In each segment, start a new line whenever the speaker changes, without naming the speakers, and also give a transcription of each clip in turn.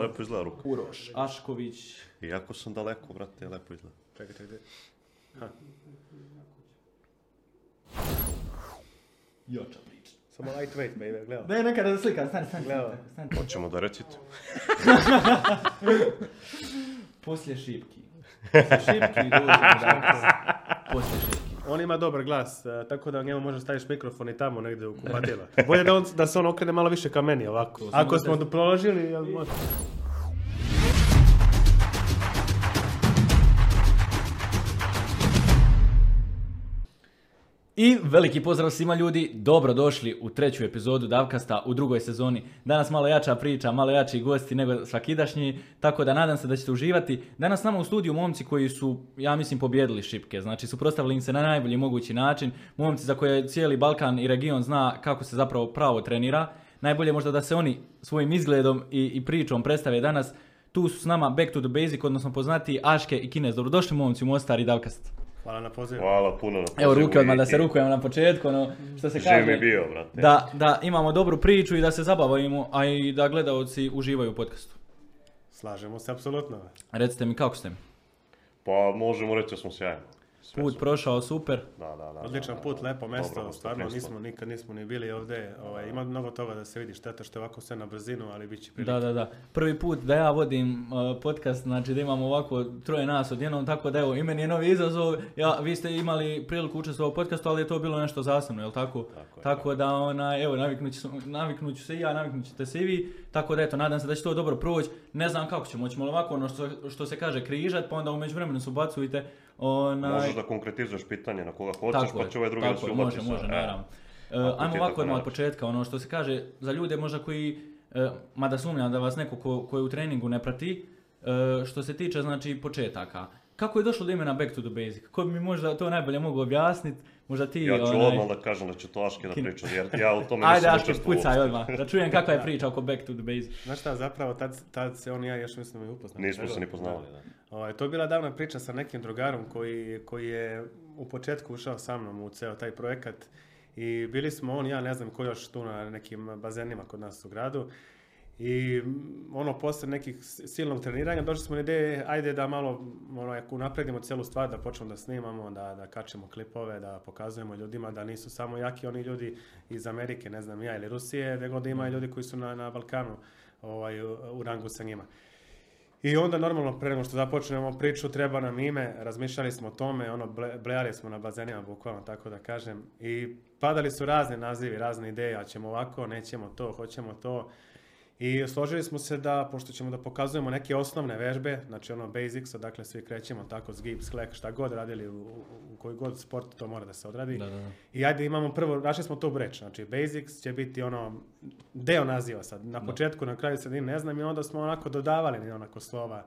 lepo izgleda ruka.
Uroš Ašković.
Iako sam daleko, brate, lepo izgleda.
Čekaj, čekaj.
Joča priča.
Samo lightweight, baby, gledaj.
Ne, nekada da slikam, stani, stani, stani.
Hoćemo da recite.
Poslije šipki. Poslije šipki. Poslije šipki.
On ima dobar glas, e, tako da njemu možeš staviš mikrofon i tamo negdje u kupatila. Bolje da, on, da se on okrene malo više ka meni ovako. Ako smo proložili, jel može?
I veliki pozdrav svima ljudi, dobro došli u treću epizodu Davkasta u drugoj sezoni. Danas malo jača priča, malo jači gosti nego svakidašnji, tako da nadam se da ćete uživati. Danas nama u studiju momci koji su, ja mislim, pobjedili šipke, znači suprotstavili im se na najbolji mogući način. Momci za koje cijeli Balkan i region zna kako se zapravo pravo trenira. Najbolje možda da se oni svojim izgledom i, i pričom predstave danas. Tu su s nama Back to the Basic, odnosno poznati Aške i Kinez. Dobrodošli momci u Mostar i Davkast.
Hvala na pozivu.
Hvala puno na
Evo
pozivu
ruke odmah da se rukujemo na početku, ono što se
Živ mi
kaže.
bio, brate.
Da, da imamo dobru priču i da se zabavimo, a i da gledaoci uživaju u podcastu.
Slažemo se, apsolutno.
Recite mi kako ste?
Pa možemo reći da smo sjajni. Sve
Put prošao super.
Da, da, da.
Odličan
da,
put,
da.
lepo
Dobro
stvarno nismo, nikad nismo ni bili ovdje. Ovaj, ima mnogo toga da se vidi, šteta što je ovako sve na brzinu, ali bit će prilike.
Da, da, da. Prvi put da ja vodim uh, podcast, znači da imamo ovako troje nas odjednom, tako da evo, i meni je novi izazov. Ja, vi ste imali priliku učestvovati u podcastu, ali je to bilo nešto zasebno, jel tako?
Tako je,
Tako da, ona, evo, naviknut ću, naviknut ću se i ja, naviknut ćete se i vi, tako da eto, nadam se da će to dobro proći. Ne znam kako ćemo, hoćemo li ovako ono što, što se kaže križat, pa onda u međuvremenu se ubacujte. Onaj,
Možeš da konkretizuješ pitanje na koga hoćeš,
Tako
pa će ovaj drugi da
tako
se
je,
ubaci
može, može,
e.
naravno. E, ajmo ovako od početka, ono što se kaže, za ljude možda koji, e, mada sumnjam da vas neko ko, ko je u treningu ne prati, e, što se tiče znači početaka. Kako je došlo do imena Back to the Basic? Ko bi mi možda to najbolje mogao objasniti? Možda ti...
Ja ću
onaj-
odmah da kažem da će to Aške da
Kin-
priča, jer ja u tome
Ajde,
nisam
Aške, pucaj odmah, da čujem kakva je priča oko Back to the Basic.
Znaš šta, zapravo tad, tad se on i ja još mislim i upoznali.
Nismo se ni poznavali, da.
Ovaj, to je bila davna priča sa nekim drugarom koji, koji je u početku ušao sa mnom u ceo taj projekat i bili smo on i ja, ne znam ko još tu na nekim bazenima kod nas u gradu i mm, ono poslije nekih silnog treniranja došli smo na ideje ajde da malo ono, ako unapredimo cijelu stvar, da počnemo da snimamo, da, da kačemo klipove, da pokazujemo ljudima da nisu samo jaki oni ljudi iz Amerike, ne znam ja, ili Rusije, nego da ima i ljudi koji su na, na Balkanu ovaj, u, u rangu sa njima. I onda normalno pre nego što započnemo priču treba nam ime, razmišljali smo o tome, ono ble, blejali smo na bazenima bukvalno tako da kažem i padali su razni nazivi, razne ideje, a ćemo ovako, nećemo to, hoćemo to. I složili smo se da, pošto ćemo da pokazujemo neke osnovne vežbe, znači ono basics, dakle svi krećemo tako, zgib, sklek, šta god radili u, u, koji god sport to mora da se odradi.
Da, da, da.
I ajde imamo prvo, našli smo to breč, znači basics će biti ono deo naziva sad, na početku, na kraju sredini ne znam i onda smo onako dodavali onako slova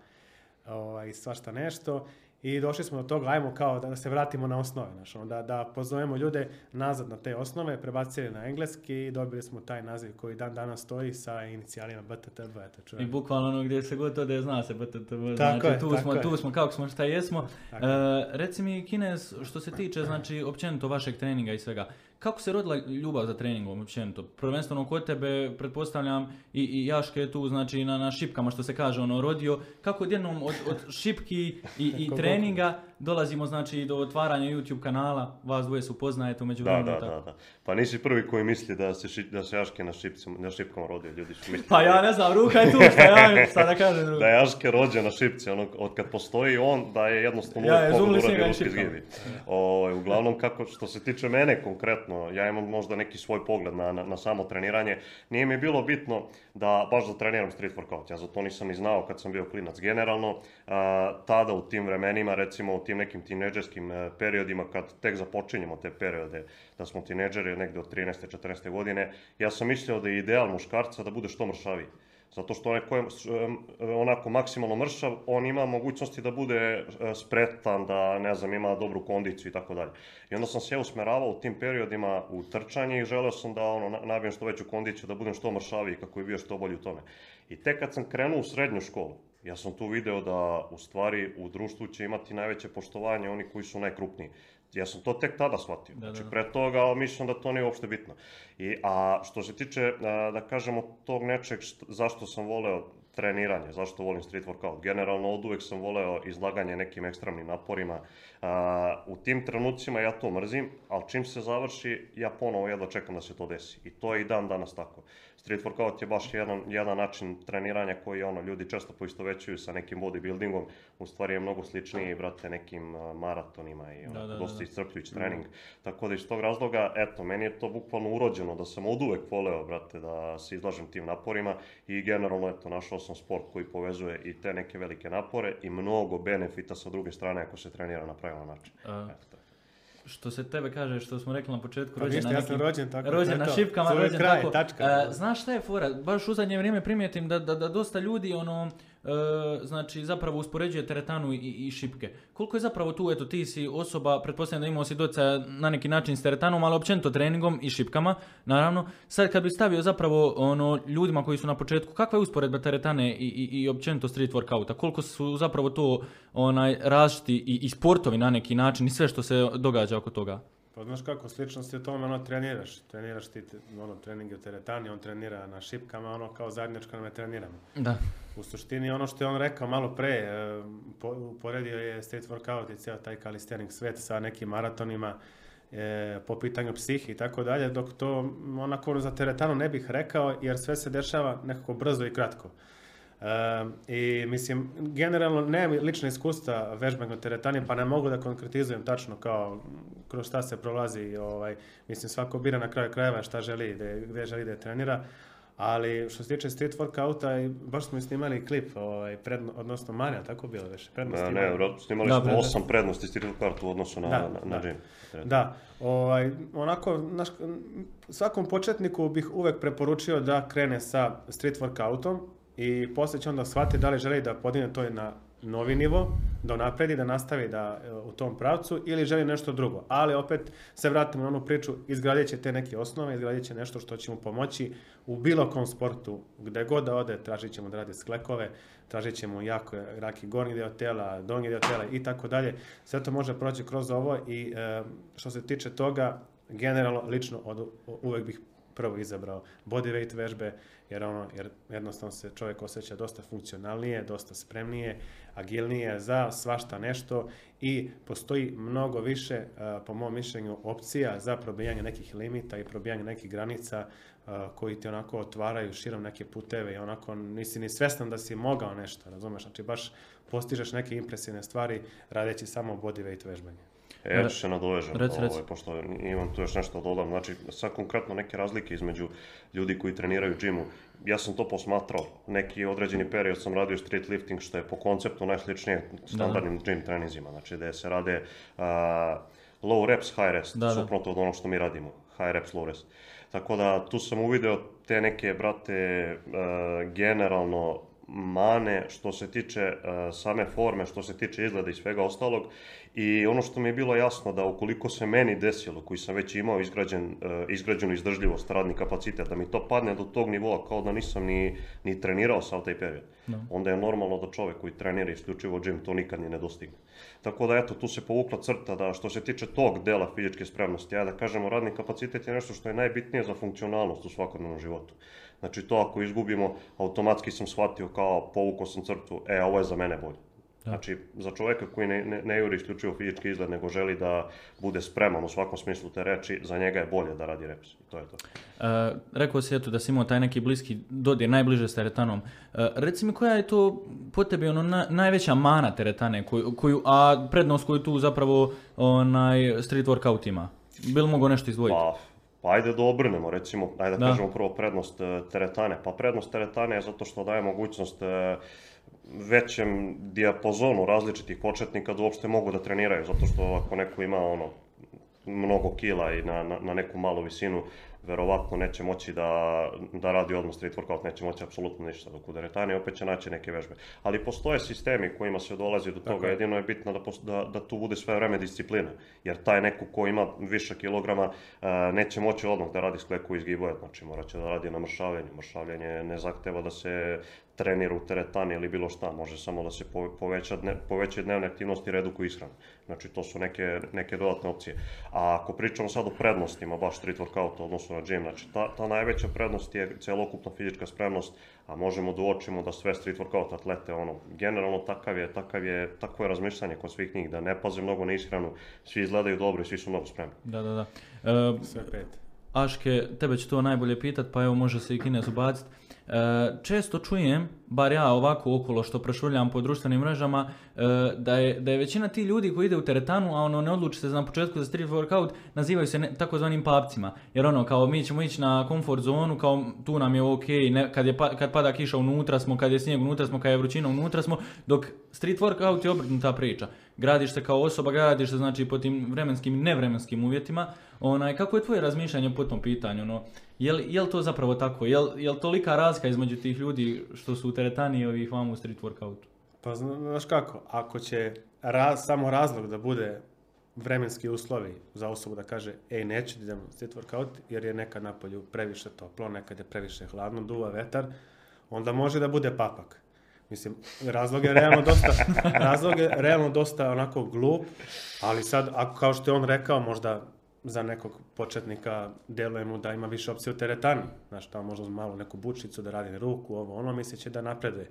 ovaj, i svašta nešto i došli smo do toga, ajmo kao da se vratimo na osnove, znači, ono, da, da pozovemo ljude nazad na te osnove, prebacili na engleski i dobili smo taj naziv koji dan danas stoji sa inicijalima BTTB, eto
I bukvalno ono gdje se god ode zna se BTTB,
Tako
znači
je,
tu
tako
smo,
je.
tu smo kako smo šta jesmo.
Tako
E, reci mi Kines, što se tiče znači općenito vašeg treninga i svega, kako se rodila ljubav za treningom općenito? Prvenstveno kod tebe, pretpostavljam, i, i Jaške je tu znači na, na šipkama što se kaže ono rodio, kako odjednom od, od šipki i, i treninga dolazimo znači do otvaranja YouTube kanala, vas dvoje se upoznajete umeđu
Da,
vremenu,
da,
tako?
da, da. Pa nisi prvi koji misli da se, ši- da se Jaške na, šipcima, na šipkama rodio, ljudi su mislili
Pa ja ne znam, ruka je tu, šta ja, šta da kažem drugo.
da je Jaške rođen na šipci, ono, od kad postoji on, da je jednostavno
Ja,
uvijek uradio ruski zgibi. Ovaj, uglavnom, kako, što se tiče mene konkretno, ja imam možda neki svoj pogled na, na, na samo treniranje. Nije mi bilo bitno da baš da treniram street workout, ja za to nisam ni znao kad sam bio klinac generalno. Tada u tim vremenima, recimo u tim nekim tineđerskim e, periodima, kad tek započinjemo te periode, da smo tineđeri negdje od 13. 14. godine, ja sam mislio da je ideal muškarca da bude što mršaviji. Zato što onaj ko je onako maksimalno mršav, on ima mogućnosti da bude e, spretan, da ne znam, ima dobru kondiciju i tako dalje. I onda sam se ja usmeravao u tim periodima u trčanje i želeo sam da ono, na- nabijem što veću kondiciju, da budem što mršaviji kako bi bio što bolji u tome. I tek kad sam krenuo u srednju školu, ja sam tu video da u stvari u društvu će imati najveće poštovanje oni koji su najkrupniji. Ja sam to tek tada shvatio.
Da, da,
znači,
da.
pre toga mislim da to nije uopšte bitno. I, a što se tiče, da kažemo, tog nečeg št- zašto sam voleo treniranje, zašto volim street workout. Generalno od uvek sam voleo izlaganje nekim ekstremnim naporima. A, u tim trenucima ja to mrzim, ali čim se završi, ja ponovo jedva čekam da se to desi. I to je i dan danas tako. Street workout je baš jedan, jedan način treniranja koji ono, ljudi često poistovećuju sa nekim bodybuildingom. U stvari je mnogo sličniji, brate, nekim a, maratonima i ono,
Da, da,
dosta iscrpljujući trening. Tako da iz tog razloga, eto, meni je to bukvalno urođeno da sam od uvek voleo, brate, da se izlažem tim naporima i generalno, eto, našao sam sport koji povezuje i te neke velike napore i mnogo benefita sa druge strane ako se trenira na pravilan način.
A,
Eto.
Što se tebe kaže, što smo rekli na početku,
Pa
rođen
ništa,
na
ja sam
nekim-
rođen tako.
rođen na šipkama, rođen
kraj,
tako.
tačka.
E, znaš šta je fora? Baš u zadnje vrijeme primijetim da, da, da dosta ljudi ono, znači zapravo uspoređuje teretanu i, i šipke. Koliko je zapravo tu, eto ti si osoba, pretpostavljam da imao si docaja na neki način s teretanom, ali općenito treningom i šipkama, naravno. Sad kad bi stavio zapravo ono, ljudima koji su na početku, kakva je usporedba teretane i, i, i općenito street workouta? Koliko su zapravo to onaj, različiti i, i sportovi na neki način i sve što se događa oko toga?
Pa znaš kako, sličnost je u tome, ono, treniraš. Treniraš ti, ono, trening je u teretani, on trenira na šipkama, ono, kao zajedničko nam je treniramo.
Da.
U suštini, ono što je on rekao malo pre, e, po, uporedio je street workout i cijel taj calisthenics svet sa nekim maratonima, e, po pitanju psihi i tako dalje, dok to onako za teretanu ne bih rekao, jer sve se dešava nekako brzo i kratko. E, I mislim, generalno nemam lične iskustva vežbanja u teretani, pa ne mogu da konkretizujem tačno kao kroz šta se prolazi. Ovaj, mislim, svako bira na kraju krajeva šta želi, gde želi da je trenira. Ali što se tiče street workouta, baš smo snimali klip, ovaj, predno, odnosno Marija, tako bilo već. Prednost
Ne, ne, snimali
Da,
smo
da.
osam prednosti street workout u odnosu na,
Da,
na, na
da.
gym.
Da, ovaj, onako, naš, svakom početniku bih uvek preporučio da krene sa street workoutom i poslije će onda shvati da li želi da podigne to na novi nivo, da napredi, da nastavi da e, u tom pravcu ili želi nešto drugo. Ali opet se vratimo na onu priču, izgradit će te neke osnove, izgradit će nešto što će mu pomoći u bilo kom sportu, gde god da ode, tražit ćemo da radi sklekove, tražit ćemo jako raki gornji dio tela, donji dio tela i tako dalje. Sve to može proći kroz ovo i e, što se tiče toga, generalno, lično od, uvek bih prvo izabrao body weight vežbe, jer ono, jer jednostavno se čovjek osjeća dosta funkcionalnije, dosta spremnije, agilnije za svašta nešto i postoji mnogo više, e, po mom mišljenju, opcija za probijanje nekih limita i probijanje nekih granica e, koji ti onako otvaraju širom neke puteve i onako nisi ni svestan da si mogao nešto, razumeš? Znači baš postižeš neke impresivne stvari radeći samo body weight vežbanje.
E, ja ću se nadovežem,
Reci, reci.
ovaj, pošto imam tu još nešto da dodam. Znači, sad konkretno neke razlike između ljudi koji treniraju džimu. Ja sam to posmatrao. Neki određeni period sam radio street lifting, što je po konceptu najsličnije standardnim gym treninzima. Znači, gde se rade a, low reps, high rest,
Da, da.
suprotno od onog što mi radimo. High reps, low rest. Tako da, tu sam uvideo te neke, brate, a, generalno mane što se tiče uh, same forme, što se tiče izgleda i svega ostalog. I ono što mi je bilo jasno da ukoliko se meni desilo, koji sam već imao izgrađen, uh, izgrađenu izdržljivost, radni kapacitet, da mi to padne do tog nivoa kao da nisam ni, ni trenirao sav taj period, onda je normalno da čovjek koji trenira isključivo gym to nikad ni ne dostigne. Tako da eto, tu se povukla crta da što se tiče tog dela fizičke spremnosti, ja da kažemo radni kapacitet je nešto što je najbitnije za funkcionalnost u svakodnevnom životu. Znači to ako izgubimo, automatski sam shvatio kao povukao sam crtu, e, ovo je za mene bolje. Znači, za čovjeka koji ne, ne, ne juri isključivo fizički izgled, nego želi da bude spreman u svakom smislu te reči, za njega je bolje da radi reps. I to je to.
E, rekao si eto da si imao taj neki bliski dodir, najbliže s teretanom. E, reci mi koja je to po tebi ono na- najveća mana teretane, koju, koju, a prednost koju tu zapravo onaj street workout ima? Bil mogu nešto izdvojiti?
Pa, pa ajde da obrnemo, recimo, ajde da,
Da.
kažemo prvo prednost e, teretane. Pa prednost teretane je zato što daje mogućnost e, većem dijapazonu različitih početnika da uopšte mogu da treniraju, zato što ako neko ima ono mnogo kila i na, na, na neku malu visinu, verovatno neće moći da, da radi odmah street workout, neće moći apsolutno ništa, dok u teretani opet će naći neke vežbe. Ali postoje sistemi kojima se dolazi do toga,
je.
jedino je bitno da, da, da tu bude sve vreme disciplina, jer taj neko ko ima više kilograma e, neće moći odmah da radi skleku iz giboja, znači morat će da radi na mršavljenju. Mršavljenje ne zahteva da se trenira u teretani ili bilo šta, može samo da se pove- poveća, dne, poveća dnevne aktivnosti reduku ishrane. Znači to su neke, neke dodatne opcije. A ako pričamo sad o prednostima baš street workouta, odnosno na gym. Znači, ta, ta najveća prednost je celokupna fizička spremnost, a možemo da uočimo da sve street workout atlete, ono, generalno takav je, takav je, takvo je razmišljanje kod svih njih, da ne paze mnogo na ishranu, svi izgledaju dobro i svi su mnogo spremni.
Da, da, da. E,
Sve pet.
Aške, tebe će to najbolje pitat, pa evo može se i Kinez ubacit. E, često čujem, bar ja ovako okolo što prešuljam po društvenim mrežama, e, da, je, da je većina ti ljudi koji ide u teretanu, a ono ne odluči se na početku za street workout, nazivaju se ne, takozvanim papcima. Jer ono, kao mi ćemo ići na comfort zonu, kao tu nam je ok, ne, kad, je, pa- kad pada kiša unutra smo, kad je snijeg unutra smo, kad je vrućina unutra smo, dok street workout je obrnuta priča. Gradiš se kao osoba, gradiš se znači po tim vremenskim i nevremenskim uvjetima. Onaj, kako je tvoje razmišljanje po tom pitanju? Ono, je, li, je li to zapravo tako? Je li, je li tolika razlika između tih ljudi što su u teretani i ovih vamo u street workoutu?
Pa zna- znaš kako, ako će raz, samo razlog da bude vremenski uslovi za osobu da kaže ej neću idem street workout jer je nekad napolju previše toplo, nekad je previše hladno, duva vetar, onda može da bude papak. Mislim, razlog je realno dosta, razlog je realno dosta onako glup, ali sad, ako, kao što je on rekao, možda za nekog početnika deluje mu da ima više opcije u teretani. Znaš, tamo možda malo neku bučicu da radi ruku, ovo, ono, misleće da napreduje.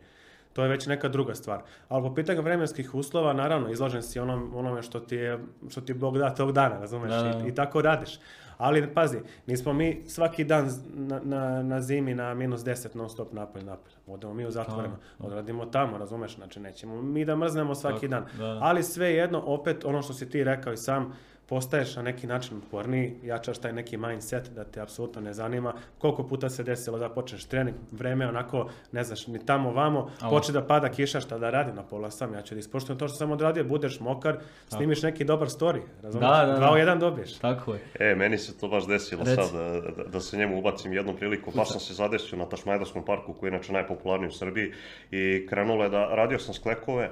To je već neka druga stvar. Ali po pitanju vremenskih uslova, naravno, izložen si onom, onome što ti, je, što ti Bog da tog dana, razumeš?
Da, da.
I, I tako radiš. Ali, pazi, nismo mi svaki dan na, na, na zimi na minus 10 non stop napolje, napolje. Odemo mi u zatvorima,
Da,
odradimo tamo, razumeš? Znači, nećemo mi da mrznemo svaki
Tako,
dan.
da, da.
Ali sve jedno, opet, ono što si ti rekao i sam, postaješ na neki način uporniji, jačaš taj neki mindset da te apsolutno ne zanima. Koliko puta se desilo da počneš trening, vreme onako, ne znaš, ni tamo vamo,
Alo.
počne da pada kiša, šta da radim na pola sam, ja ću da ispoštujem to što sam odradio, budeš mokar, snimiš neki dobar story, razumiješ?
Da, da, da.
Dva u jedan dobiješ.
Tako je.
E, meni se to baš desilo
Reci.
sad, da, da, se njemu ubacim jednu priliku. Baš sam se zadesio na Tašmajdarskom parku, koji je inače najpopularniji u Srbiji. I krenulo je da, radio sam sklekove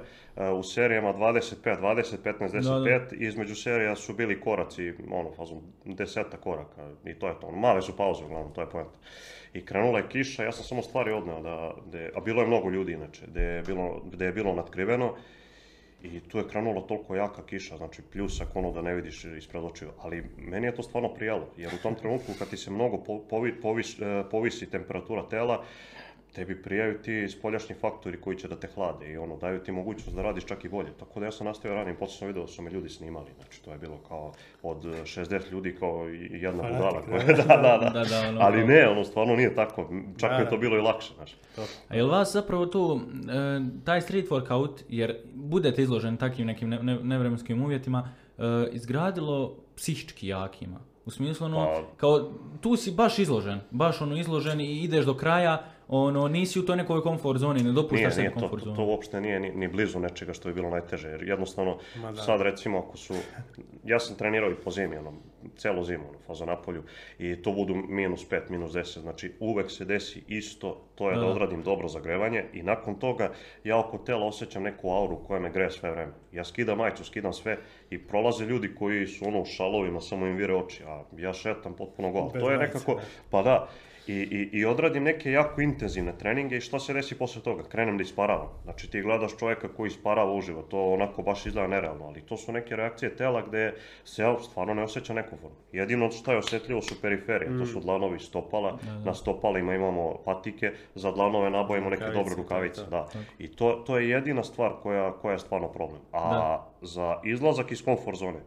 u serijama 25, 20, 15, 10,
Da, da.
5. I između serija su bili koraci, ono, fazom, deseta koraka. I to je to. Male su pauze, uglavnom, to je poenta. I krenula je kiša, ja sam samo stvari odneo, da, de- a bilo je mnogo ljudi inače, gde je bilo, gde je bilo natkriveno. I tu je krenulo toliko jaka kiša, znači pljusak ono da ne vidiš ispred očiju, ali meni je to stvarno prijalo, jer u tom trenutku kad ti se mnogo po- povi, povis, e, povisi temperatura tela, tebi prijaju ti spoljašnji faktori koji će da te hlade i ono, daju ti mogućnost da radiš čak i bolje. Tako da ja sam nastavio radim, poslije sam vidio da su me ljudi snimali, znači to je bilo kao od e, 60 ljudi kao jedna budala.
da.
koja- da, da, da.
Da, da, ono,
Ali ne, ono, stvarno nije tako, čak
Da,
mi je to bilo i lakše, znači.
A jel vas zapravo tu, e, taj street workout, jer budete izloženi takvim nekim ne, ne- nevremenskim uvjetima, e, izgradilo psihički jakima? U smislu ono,
Pa-
kao tu si baš izložen, baš ono izložen i ideš do kraja, ono nisi u toj nekoj komfort zoni, ne dopuštaš
Nije,
sebi
nije, to,
komfort
to, to uopšte nije ni, ni blizu nečega što je bilo najteže, jer jednostavno sad recimo ako su, ja sam trenirao i po zimi, ono, celu zimu, ono, faza na polju, i to budu minus 5, minus 10, znači uvek se desi isto, to je da,
Da.
odradim dobro zagrevanje i nakon toga ja oko tela osjećam neku auru koja me greje sve vreme. Ja skidam majicu, skidam sve i prolaze ljudi koji su ono u šalovima, samo im vire oči, a ja šetam potpuno gol. To je nekako, pa da, i, i, i odradim neke jako intenzivne treninge i šta se desi posle toga? Krenem da isparavam. Znači ti gledaš čovjeka koji isparava uživo, to onako baš izgleda nerealno, ali to su neke reakcije tela gde se ja stvarno ne osjeća nekomfortno. Jedino što je osjetljivo su periferije, to su dlanovi stopala, na stopalima imamo patike, za dlanove nabojimo neke
Rukavice,
dobre rukavice, da. I to, to je jedina stvar koja, koja je stvarno problem. A za izlazak iz komfort zone,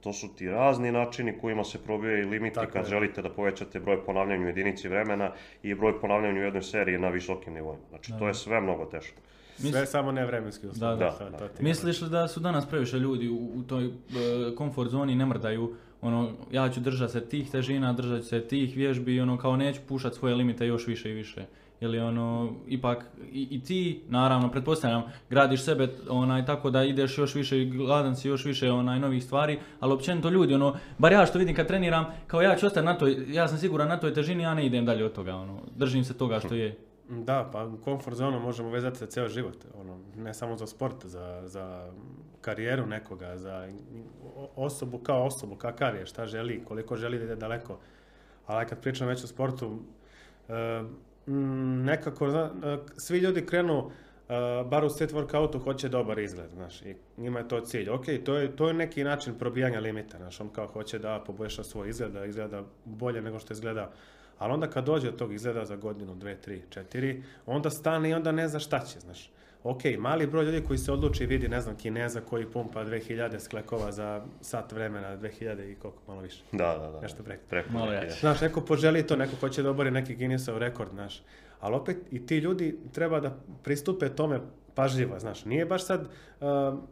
to su ti razni načini kojima se probijaju limiti
Tako
kad
je.
želite da povećate broj ponavljanja u jedinici vremena i broj ponavljanja u jednoj seriji na visokim nivoima. Znači, to je sve mnogo teško.
Sve samo ne vremenski uslovi.
Da,
da, da.
Misliš li da su danas previše ljudi u, u toj e, komfort zoni ne mrdaju, ono, ja ću držati se tih težina, držat ću se tih vježbi i ono, kao neću pušati svoje limite još više i više. Ili ono, ipak, i, i ti, naravno, pretpostavljam, gradiš sebe onaj, tako da ideš još više, i gladan si još više onaj, novih stvari, ali općenito ljudi, ono, bar ja što vidim kad treniram, kao ja ću ostati na toj, ja sam siguran na toj težini, ja ne idem dalje od toga, ono, držim se toga što je.
Da, pa komfort zonu možemo vezati za ceo život, ono, ne samo za sport, za, za karijeru nekoga, za osobu kao osobu, kakav je, šta želi, koliko želi da ide daleko. Ali kad pričam već o sportu, e, mm, nekako, zna- e, svi ljudi krenu bar u street workoutu hoće dobar izgled, znaš, i njima je to cilj. Ok, to je, to je neki način probijanja limita, znaš, on kao hoće da poboljša svoj izgled, da izgleda bolje nego što izgleda ali onda kad dođe od tog izgleda za godinu, dve, tri, četiri, onda stane i onda ne zna šta će, znaš. Ok, mali broj ljudi koji se odluči vidi, ne znam, Kineza koji pumpa 2000 sklekova za sat vremena, 2000 i koliko, malo više.
Da, da, da.
Nešto preko.
Preko
Malo
neki.
Znaš, neko poželi to, neko hoće da obori neki Guinnessov rekord, znaš. Ali opet i ti ljudi treba da pristupe tome pažljivo, znaš. Nije baš sad, um,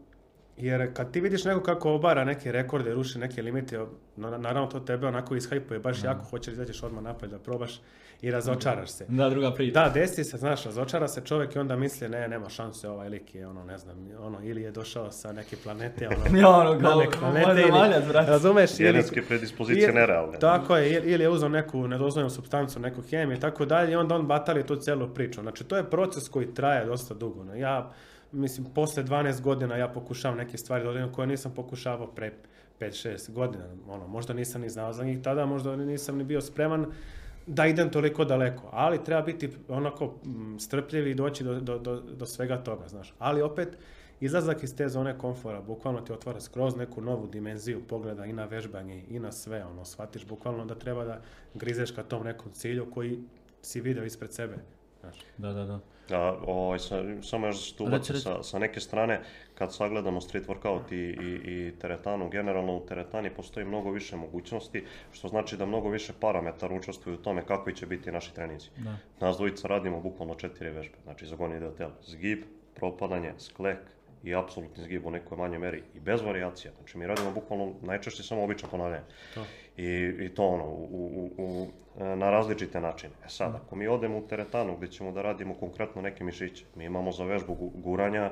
jer kad ti vidiš neko kako obara neke rekorde, ruši neke limite, na- naravno to tebe onako ishajpuje baš jako, hoćeš izađeš odmah napolje da probaš i razočaraš se.
Da, druga priča.
Da, desi se, znaš, razočara se čovjek i onda misli, ne, nema šanse, ovaj lik je, ono, ne znam, ono, ili je došao sa neke planete, ono,
Ja, ono,
na
kao,
neke planete, ili,
brate.
razumeš, ili,
Genetske predispozicije nerealne.
tako je, ili- je uzeo neku nedozvoljenu supstancu, neku hemiju i tako dalje i onda on batali tu cijelu priču. Znači, to je proces koji traje dosta dugo. No, ja, mislim, posle 12 godina ja pokušavam neke stvari da koje nisam pokušavao pre 5-6 godina. Ono, možda nisam ni znao za njih tada, možda nisam ni bio spreman da idem toliko daleko. Ali treba biti onako mm, strpljiv i doći do, do, do, do svega toga, znaš. Ali opet, izlazak iz te zone komfora bukvalno ti otvara skroz neku novu dimenziju pogleda i na vežbanje i na sve, ono, shvatiš bukvalno da treba da grizeš ka tom nekom cilju koji si video ispred sebe.
Da, da, da.
A, ovaj, sa- samo još tu
Reci,
sa, sa neke strane, kad sagledamo street workout i, i, i teretanu, generalno u teretani postoji mnogo više mogućnosti, što znači da mnogo više parametara učestvuju u tome kakvi će biti naši treninzi.
Da.
Nas dvojica radimo bukvalno četiri vežbe, znači za gornji deo tela. Zgib, propadanje, sklek i apsolutni zgib u nekoj manjoj meri i bez varijacija. Znači mi radimo bukvalno najčešće samo obično ponavljanje.
To.
I, I to ono, u, u, u, e, na različite načine. E sad, ako mi odemo u teretanu gdje ćemo da radimo konkretno neke mišiće, mi imamo za vežbu gu- guranja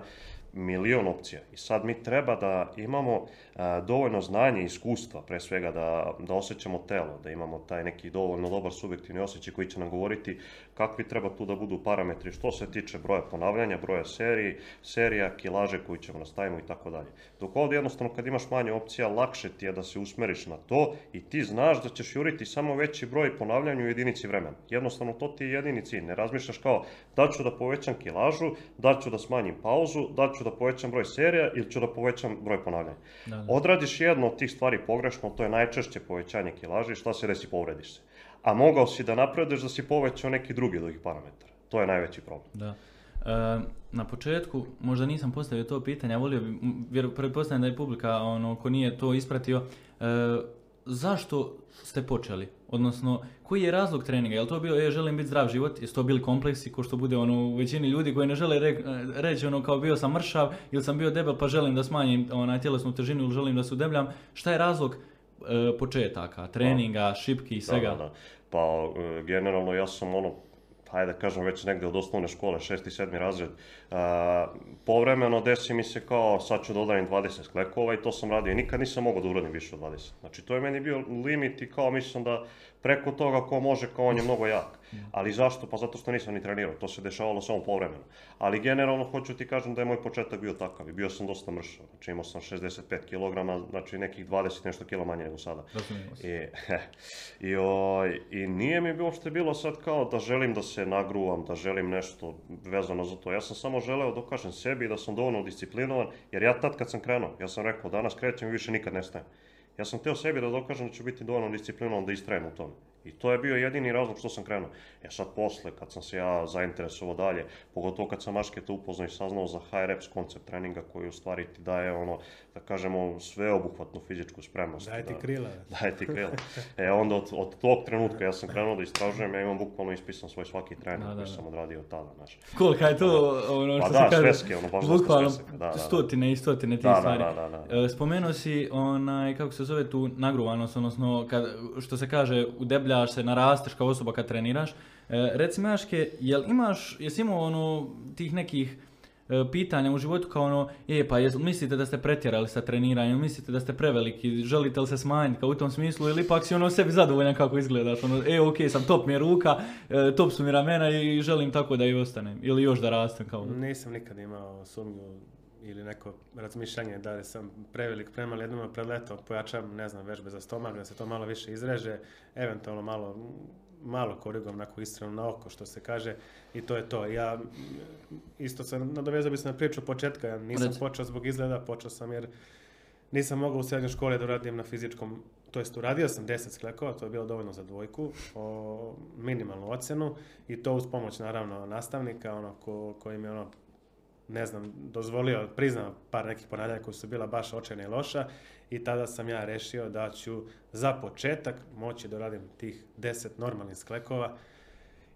milion opcija. I sad mi treba da imamo a, dovoljno znanja i iskustva, pre svega da, da osjećamo telo, da imamo taj neki dovoljno dobar subjektivni osjećaj koji će nam govoriti kakvi treba tu da budu parametri što se tiče broja ponavljanja, broja seriji, serija, kilaže koju ćemo nastavimo i tako dalje. Dok ovdje jednostavno kad imaš manje opcija, lakše ti je da se usmeriš na to i ti znaš da ćeš juriti samo veći broj ponavljanja u jedinici vremena. Jednostavno to ti je jedini cilj. Ne razmišljaš kao da ću da povećam kilažu, da ću da smanjim pauzu, da ću da povećam broj serija ili ću da povećam broj ponavljanja.
Da, da.
Odradiš jedno od tih stvari pogrešno, to je najčešće povećanje kilaže i šta se desi, povrediš se. A mogao si da napreduješ da si povećao neki drugi od ovih parametara. To je najveći problem.
Da. E, na početku, možda nisam postavio to pitanje, a volio bi, m, vjeru, pretpostavljam da je publika, ono, ko nije to ispratio, e, zašto ste počeli? Odnosno, koji je razlog treninga? Je li to bio, je, želim biti zdrav život? Jesu to bili kompleksi, ko što bude ono, u većini ljudi koji ne žele re- reći ono kao bio sam mršav ili sam bio debel pa želim da smanjim onaj tjelesnu težinu ili želim da se udebljam? Šta je razlog e, početaka, treninga, šipki i svega?
Da, da, da. Pa, e, generalno ja sam ono, hajde da kažem već negdje od osnovne škole, šesti, sedmi razred, a, povremeno desi mi se kao sad ću da odradim 20 sklekova i to sam radio i nikad nisam mogao da uradim više od 20. Znači to je meni bio limit i kao mislim da preko toga ko može, kao on je mnogo jak. Ali zašto? Pa zato što nisam ni trenirao, to se dešavalo samo povremeno. Ali generalno hoću ti kažem da je moj početak bio takav i bio sam dosta mršav. Znači imao sam 65 kg, znači nekih 20 nešto kila manje nego sada. I, i, oj, I nije mi uopšte bilo sad kao da želim da se nagruvam, da želim nešto vezano za to. Ja sam samo želeo dokažem sebi da sam dovoljno disciplinovan, jer ja tad kad sam krenuo, ja sam rekao danas krećem i više nikad ne stajem. Ja sam htio sebi da dokažem da ću biti dovoljno disciplinovan da istrajem u tome. I to je bio jedini razlog što sam krenuo. E sad posle, kad sam se ja zainteresovao dalje, pogotovo kad sam Mašketa upoznao i saznao za high reps koncept treninga koji u stvari ti daje ono, da kažemo, sveobuhvatnu fizičku spremnost.
Daj ti
da-
krila.
Daj ti krila. E onda od, od tog trenutka ja sam krenuo da istražujem, ja imam bukvalno ispisan svoj svaki trening
Da, da,
koji
da.
sam odradio od tada, znaš.
Kolika je to, ono
Pa
što
da,
se kaže,
sveske, ono, baš
bukvalno
da, da, da.
stotine i stotine tih stvari.
da, da, da.
E, Spomenuo si onaj, kako se zove tu nagruvanost, odnosno kad, što se kaže, udebljaš se, narasteš kao osoba kad treniraš. E, reci mi, Aške, jel imaš, jesi imao ono, tih nekih pitanja u životu kao ono, je pa jel mislite da ste pretjerali sa treniranjem, mislite da ste preveliki, želite li se smanjiti kao u tom smislu ili ipak si ono sebi zadovoljan kako izgledaš, ono, e ok, sam top mi je ruka, e, top su mi ramena i želim tako da i ostanem ili još da rastem kao.
Nisam nikad imao sumnju ili neko razmišljanje da li sam prevelik, premali, jednom predleto pojačam, ne znam, vežbe za stomak, da se to malo više izreže, eventualno malo malo korigujem onako iskreno na oko što se kaže i to je to. Ja isto sam nadovezao bi se na priču početka, ja nisam
Reci.
počeo zbog izgleda, počeo sam jer nisam mogao u srednjoj školi da radim na fizičkom, to jest uradio sam 10 sklekova, to je bilo dovoljno za dvojku, o, minimalnu ocjenu i to uz pomoć naravno nastavnika, ono ko, koji mi je ono ne znam, dozvolio, priznao par nekih ponavljanja koji su bila baš očajna i loša i tada sam ja rešio da ću za početak moći da radim tih 10 normalnih sklekova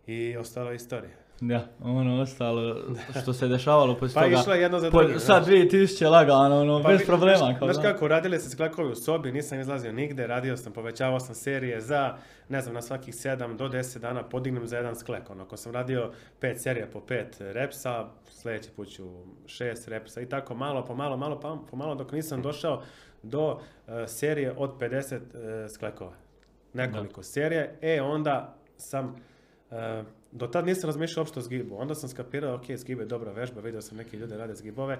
i ostalo je istorija.
Da, ono ostalo što se dešavalo poslije
Pa
toga.
išlo je jedno za
po-
drugim,
sad
znaš.
2000 lagano, ono,
Pa
bez
vi-
problema.
Znaš, kako, radili se sklekovi u sobi, nisam izlazio nigde, radio sam, povećavao sam serije za, ne znam, na svakih 7 do 10 dana podignem za jedan sklek. Ono, ako sam radio 5 serija po 5 repsa, sljedeći put ću 6 repsa i tako malo, po malo, malo, pa- po malo, dok nisam došao do e, serije od 50 e, sklekova. Nekoliko serije, e onda sam e, do tad nisam razmišljao uopšte o zgibu. Onda sam skapirao, ok, zgib je dobra vežba, vidio sam neki ljude rade zgibove,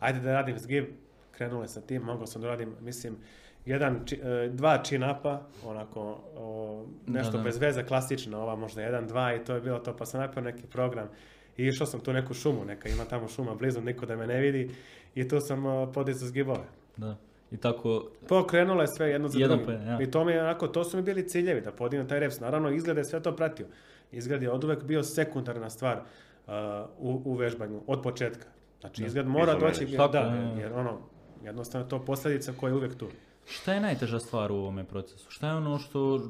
ajde da radim zgib, krenule sa tim, mogao sam da radim, mislim, jedan, či- dva chin-upa, onako, o, nešto
Da, da.
bez veze, klasično, ova možda jedan, dva i to je bilo to, pa sam napravio neki program i išao sam tu neku šumu, neka ima tamo šuma blizu, niko da me ne vidi i tu sam podizao zgibove.
Da. I tako,
Pokrenulo je sve jedno za
Jedan
drugim.
po jedan, ja.
I to mi je onako, to su mi bili ciljevi, da podignem taj reps. Naravno, izgled je sve to pratio. Izgled je od uvek bio sekundarna stvar uh, u, u vežbanju, od početka. Znači,
Da.
izgled mora doći.
Svako,
da, jer, jer ono, jednostavno je to posljedica koja je uvek tu.
šta je najteža stvar u ovome procesu? Šta je ono što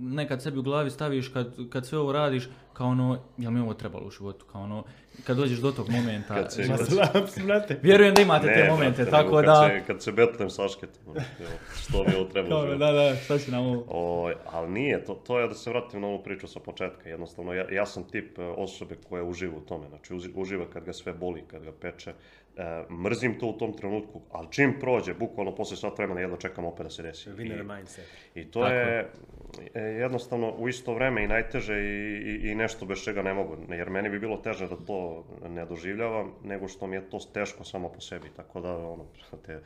nekad sebi u glavi staviš kad, kad sve ovo radiš, kao ono, jel mi ovo trebalo u životu? Kao ono, kad dođeš do tog momenta.
Kad se-.
Vjerujem da imate te momente,
brate,
tako
kad
da...
Se, kad se betnem sašketom, ono, što mi ovo treba
Kao,
životu.
da, da, šta će nam ovo?
O, ali nije, to, to je da se vratim na onu priču sa početka. Jednostavno, ja, ja sam tip e, osobe koja uživa u tome. Znači, uživa kad ga sve boli, kad ga peče. E, mrzim to u tom trenutku, ali čim prođe, bukvalno posle sat vremena jedno čekam opet da se desi.
Winner
I,
mindset.
i to
Tako
je e, jednostavno u isto vreme i najteže i, i, i nešto bez čega ne mogu. Jer meni bi bilo teže da to ne doživljavam, nego što mi je to teško samo po sebi. Tako da, ono, te,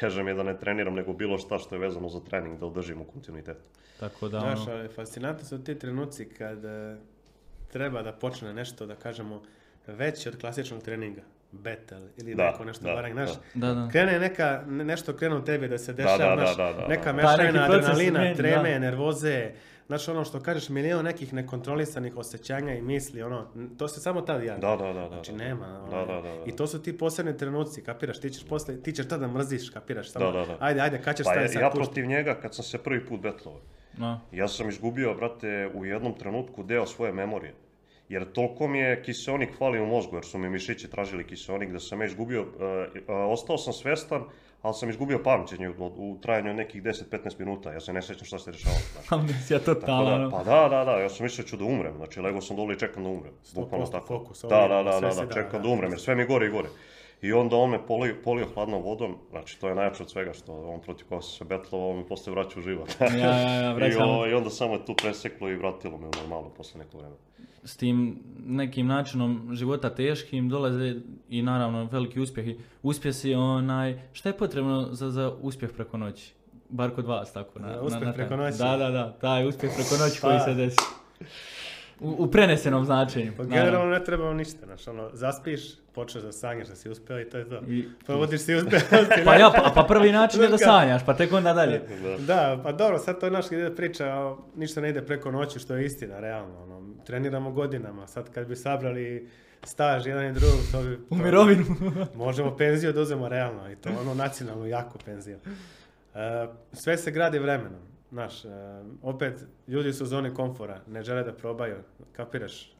teže mi je da ne treniram nego bilo šta što je vezano za trening, da održim u kontinuitetu.
Tako da,
Znaš,
ono,
ali fascinantni su ti trenuci kad e, treba da počne nešto, da kažemo, veće od klasičnog treninga. Battle ili
Da,
neko nešto
da,
barang, znaš.
da, da.
Krene neka, ne- nešto krene u tebi da se dešava,
da,
znaš,
da, da, da,
neka
da.
Pa,
adrenalina, treme,
da.
nervoze, znaš ono što kažeš, milion nekih nekontrolisanih osjećanja i misli, ono, to se samo tad javi.
Da, da, da. da,
Znači
da.
nema.
Da,
ono,
da, da, da.
I to su ti posebni trenuci, kapiraš, ti ćeš posle, ti ćeš tada mrziš, kapiraš, samo,
Da, da, da.
ajde, ajde, kad ćeš
Pa ja,
sad
ja
pušti?
protiv njega, kad sam se prvi put betlovao,
no.
ja sam izgubio, brate, u jednom trenutku deo svoje memorije. Jer toliko mi je kiseonik falio u mozgu, jer su mi mišići tražili kiseonik, da sam ja izgubio, e, e, ostao sam svestan, ali sam izgubio pamćenje u, u trajanju nekih 10-15 minuta, ja se ne sjećam šta se dešavalo. Znači.
Amnesija
Tako
totalna.
da,
ono.
pa da, da, da, ja sam mislio ću da umrem, znači legao sam dole i čekam da umrem.
100%
Bukvalno tako.
fokus,
Da, da, da, da, čekam
da.
umrem, jer sve mi gore i gore. I onda on me polio, polio hladnom vodom, znači to je najjače od svega što on protiv koga sam se betlovao, on me posle vraća u život.
Ja, ja, ja,
I,
vraćamo.
o, I onda samo je tu preseklo i vratilo me u normalno posle neko vremena.
S tim nekim načinom života teškim dolaze i naravno veliki uspjehi. Uspjesi onaj, šta je potrebno za, za uspjeh preko noći? Bar kod vas tako.
Za uspjeh
taj-
preko noći?
Da, da, da, taj uspjeh preko noći koji
Pa.
se desi. U, u prenesenom značenju.
Pa generalno ne treba vam ništa, znaš, ono, zaspiš, počneš da sanjaš da si uspeo i to je to.
I-
Provodiš si uspjelosti.
Pa ja, pa, pa prvi način je da sanjaš, pa tek onda dalje.
Da.
Pa dobro, sad to je naš ide priča, ništa ne ide preko noći, što je istina, realno. Ono, treniramo godinama, sad kad bi sabrali staž jedan i drugog, to bi...
U mirovinu.
Možemo penziju da uzmemo realno i to ono nacionalnu jaku penziju. E, sve se gradi vremenom. Znaš, e, opet ljudi su u zoni komfora, ne žele da probaju, kapiraš, e,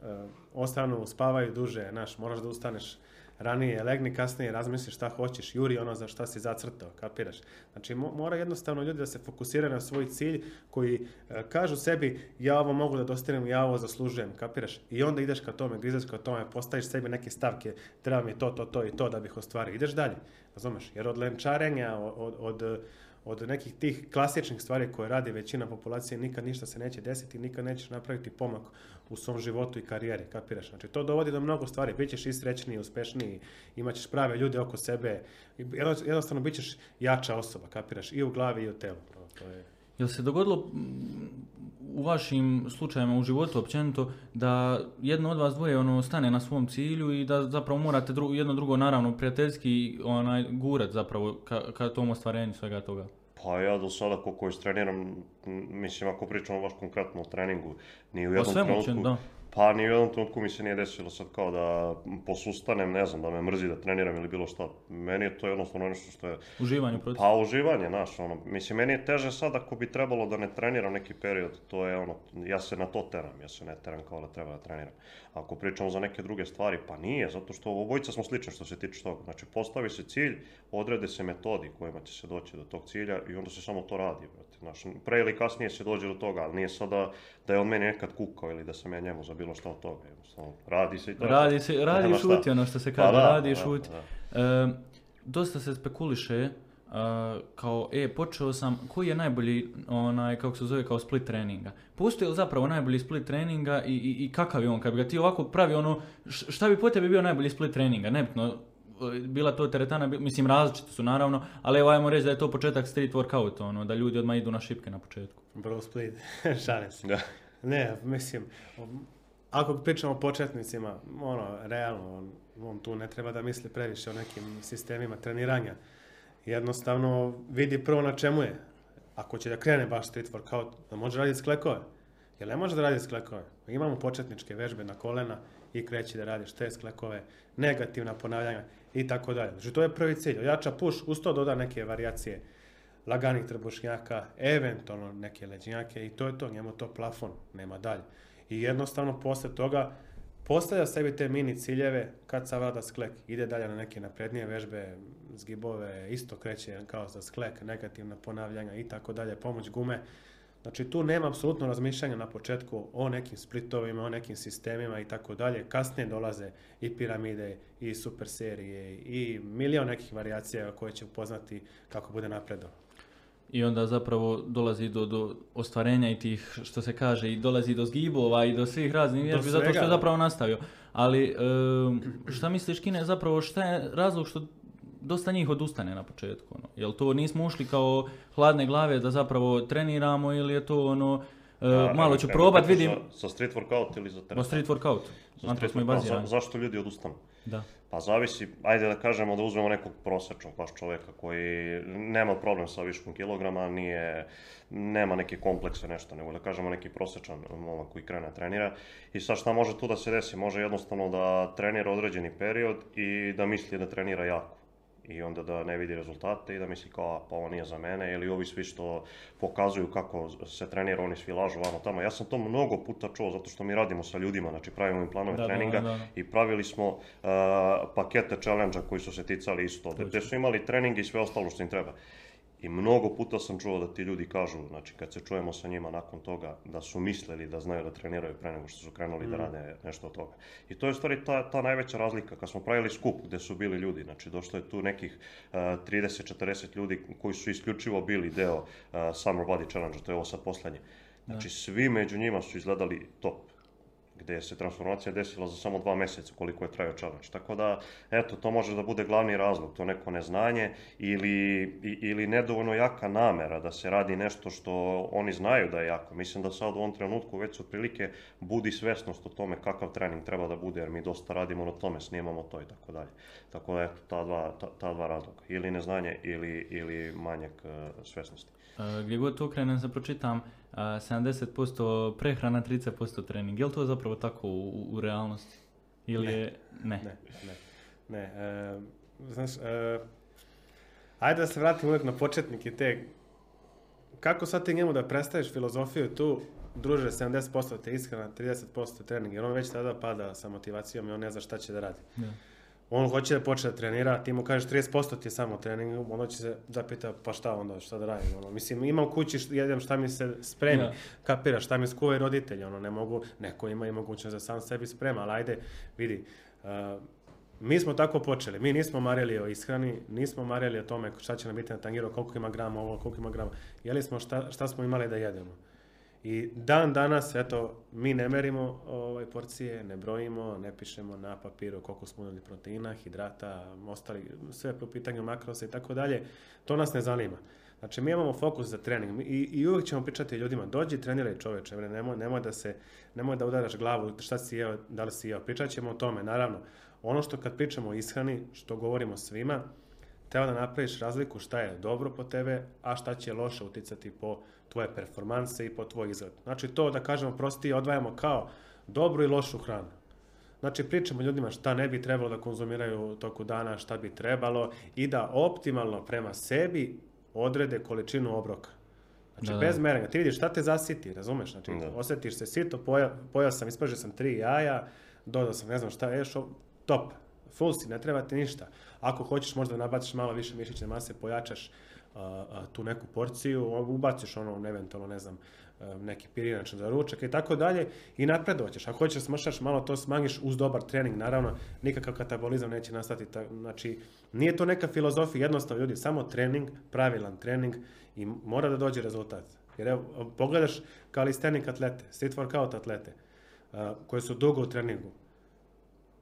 ostanu, spavaju duže, znaš, moraš da ustaneš ranije, legni kasnije, razmisliš šta hoćeš, juri ono za šta si zacrtao, kapiraš. Znači, mo- mora jednostavno ljudi da se fokusiraju na svoj cilj koji e, kažu sebi, ja ovo mogu da dostignem, ja ovo zaslužujem, kapiraš? I onda ideš ka tome, grizeš ka tome, postaviš sebi neke stavke, treba mi to, to, to i to da bih ostvario. Ideš dalje, razumeš? Jer od lenčarenja, od, od, od nekih tih klasičnih stvari koje radi većina populacije, nikad ništa se neće desiti, nikad nećeš napraviti pomak u svom životu i karijeri, kapiraš? Znači, to dovodi do mnogo stvari, bit ćeš i srećniji, uspešniji, imat ćeš prave ljude oko sebe, jednostavno bit ćeš jača osoba, kapiraš? I u glavi i u telu. To, je...
Jel se dogodilo u vašim slučajevima u životu općenito da jedno od vas dvoje ono stane na svom cilju i da zapravo morate dru, jedno drugo naravno prijateljski onaj gurat zapravo ka, ka tom ostvarenju svega toga.
Pa ja do sada koliko istreniram, mislim ako pričamo baš konkretno o treningu, ni u jednom
svemu
trenutku,
da.
Pa ni u jednom trenutku mi se nije desilo sad kao da posustanem, ne znam, da me mrzi da treniram ili bilo šta. Meni je to jednostavno nešto što je
Uživanje u procesu.
Pa uživanje, znaš, ono, mislim, meni je teže sad ako bi trebalo da ne treniram neki period, to je ono, ja se na to teram, ja se ne teram kao da treba da treniram. Ako pričamo za neke druge stvari, pa nije, zato što obojica smo slični što se tiče toga. Znači, postavi se cilj, odrede se metodi kojima će se doći do tog cilja i onda se samo to radi, brate. Znaš, pre ili kasnije se dođe do toga, ali nije sada da je on meni nekad kukao ili da sam ja njemu za bilo šta od toga. Jednostavno, radi se i to.
Radi se, radi šuti ono što se kaže,
Pa
radi
da,
šuti.
da.
E, dosta se spekuliše a, kao, e, počeo sam, koji je najbolji, onaj, kako se zove, kao split treninga? Postoji li zapravo najbolji split treninga i, i, i kakav je on? Kad bi ga ti ovako pravi, ono, šta bi po tebi bio najbolji split treninga? Nebitno, e, bila to teretana, mislim različite su naravno, ali evo ajmo reći da je to početak street workouta, ono, da ljudi odmah idu na šipke na početku.
Bro split, šalim se.
Da.
Ne, mislim, ako pričamo o početnicima, ono, realno, on, on tu ne treba da misli previše o nekim sistemima treniranja. Jednostavno vidi prvo na čemu je. Ako će da krene baš street workout, da može raditi sklekove. Jer ne može da radi sklekove. Imamo početničke vežbe na kolena i kreće da radiš te sklekove, negativna ponavljanja i tako dalje. Znači to je prvi cilj. Ojača puš, uz to doda neke varijacije laganih trbušnjaka, eventualno neke leđinjake i to je to, njemu to plafon, nema dalje. I jednostavno posle toga postavlja sebi te mini ciljeve kad savlada sklek, ide dalje na neke naprednije vežbe, zgibove, isto kreće kao za sklek, negativna ponavljanja i tako dalje, pomoć gume. Znači tu nema apsolutno razmišljanja na početku o nekim splitovima, o nekim sistemima i tako dalje. Kasnije dolaze i piramide, i super serije, i milion nekih varijacija koje će upoznati kako bude napredovao.
I onda zapravo dolazi do, do ostvarenja i tih, što se kaže, i dolazi do zgibova i do svih raznih vježbi, zato što je
da.
zapravo nastavio. Ali šta misliš, Kine, zapravo šta je razlog što dosta njih odustane na početku? Ono? Jel to nismo ušli kao hladne glave da zapravo treniramo ili je to ono, e,
A,
malo ću probat, vidim,
Za, za street workout ili za
o
teretanu?
street workout.
Za
Na to smo i bazirani.
Za- zašto ljudi odustanu?
Da.
Pa zavisi, ajde da kažemo da uzmemo nekog prosječnog baš čovjeka koji nema problem sa viškom kilograma, nije, nema neke komplekse nešto, nego da kažemo neki prosječan momak koji krene trenira. I sad šta može tu da se desi? Može jednostavno da trenira određeni period i da misli da trenira jako. I onda da ne vidi rezultate i da misli kao, "A, pa ovo nije za mene, ili ovi svi što pokazuju kako se trenira, oni svi lažu vamo tamo. Ja sam to mnogo puta čuo, zato što mi radimo sa ljudima, znači pravimo im planove
Da, da,
treninga
da, da.
i pravili smo uh, pakete challenge koji su se ticali isto, gdje su imali trening i sve ostalo što im treba. I mnogo puta sam čuo da ti ljudi kažu, znači kad se čujemo sa njima nakon toga, da su mislili da znaju da treniraju pre nego što su krenuli da rade nešto od toga. I to je u stvari ta, ta najveća razlika. Kad smo pravili skup gdje su bili ljudi, znači došlo je tu nekih uh, 30-40 ljudi koji su isključivo bili deo uh, Summer Body Challenge, to je ovo sad posljednje. Znači svi među njima su izgledali top gdje se transformacija desila za samo dva mjeseca koliko je trajao challenge. Tako da, eto, to može da bude glavni razlog, to neko neznanje ili, ili nedovoljno jaka namera da se radi nešto što oni znaju da je jako. Mislim da sad u ovom trenutku već otprilike budi svjesnost o tome kakav trening treba da bude, jer mi dosta radimo na tome, snimamo to i tako dalje. Tako da, eto, ta dva, ta, ta dva razloga. Ili neznanje ili, ili manjak e, svjesnosti.
Gdje god to okrenem se pročitam, e, 70% prehrana, 30% trening. Je li to zapravo tako u, u realnosti? Ili
Ne.
je... Ne.
Ne, ne, ne. e, znaš, e, ajde da se vratim uvijek na početnike te. Kako sad ti njemu da predstaviš filozofiju tu, druže, 70% te ishrana, 30% trening, jer on već tada pada sa motivacijom i on ne zna šta će da radi.
Da.
On hoće da počne da trenira, ti mu kažeš 30% ti je samo trening, onda će se zapita pa šta onda, šta da radim. Ono. Mislim, imam kući, jedem šta mi se spremi,
Da.
kapira, šta mi skuvaju roditelji, ono, ne mogu, neko ima i mogućnost da sam sebi sprema, ali ajde, vidi, uh, mi smo tako počeli, mi nismo marili o ishrani, nismo marili o tome šta će nam biti na tangiru, koliko ima grama ovo, koliko ima grama, jeli smo šta, šta smo imali da jedemo. I dan danas, eto, mi ne merimo ovaj, porcije, ne brojimo, ne pišemo na papiru koliko smo unijeli proteina, hidrata, ostali, sve po pitanju makrosa i tako dalje. To nas ne zanima. Znači mi imamo fokus za trening i, i uvijek ćemo pričati ljudima, dođi treniraj čoveče, bre, nemoj, nemoj da se, nemoj da udaraš glavu, šta si jeo, da li si jeo, pričat ćemo o tome, naravno. Ono što kad pričamo o ishrani, što govorimo svima, treba da napraviš razliku šta je dobro po tebe, a šta će loše uticati po tvoje performanse i po tvoj izgled. Znači to da kažemo prostije odvajamo kao dobru i lošu hranu. Znači pričamo ljudima šta ne bi trebalo da konzumiraju u toku dana, šta bi trebalo i da optimalno prema sebi odrede količinu obroka. Znači
Da, da.
bez merenja. Ti vidiš šta te zasiti, razumeš? Znači
Da.
osjetiš se sito, poja, pojao sam, ispražio sam tri jaja, dodao sam ne znam šta, ješ, top. Full si, ne treba ti ništa. Ako hoćeš možda da nabaciš malo više mišićne mase, pojačaš tu neku porciju, ubaciš ono, eventualno, ne znam, a, neki pirinač za ručak i tako dalje i napred hoćeš. Ako hoćeš smršaš, malo to smanjiš uz dobar trening, naravno, nikakav katabolizam neće nastati. ta- Znači, nije to neka filozofija, jednostavno ljudi, samo trening, pravilan trening i mora da dođe rezultat. Jer evo, pogledaš kalistenik atlete, street workout atlete, a, koji su dugo u treningu,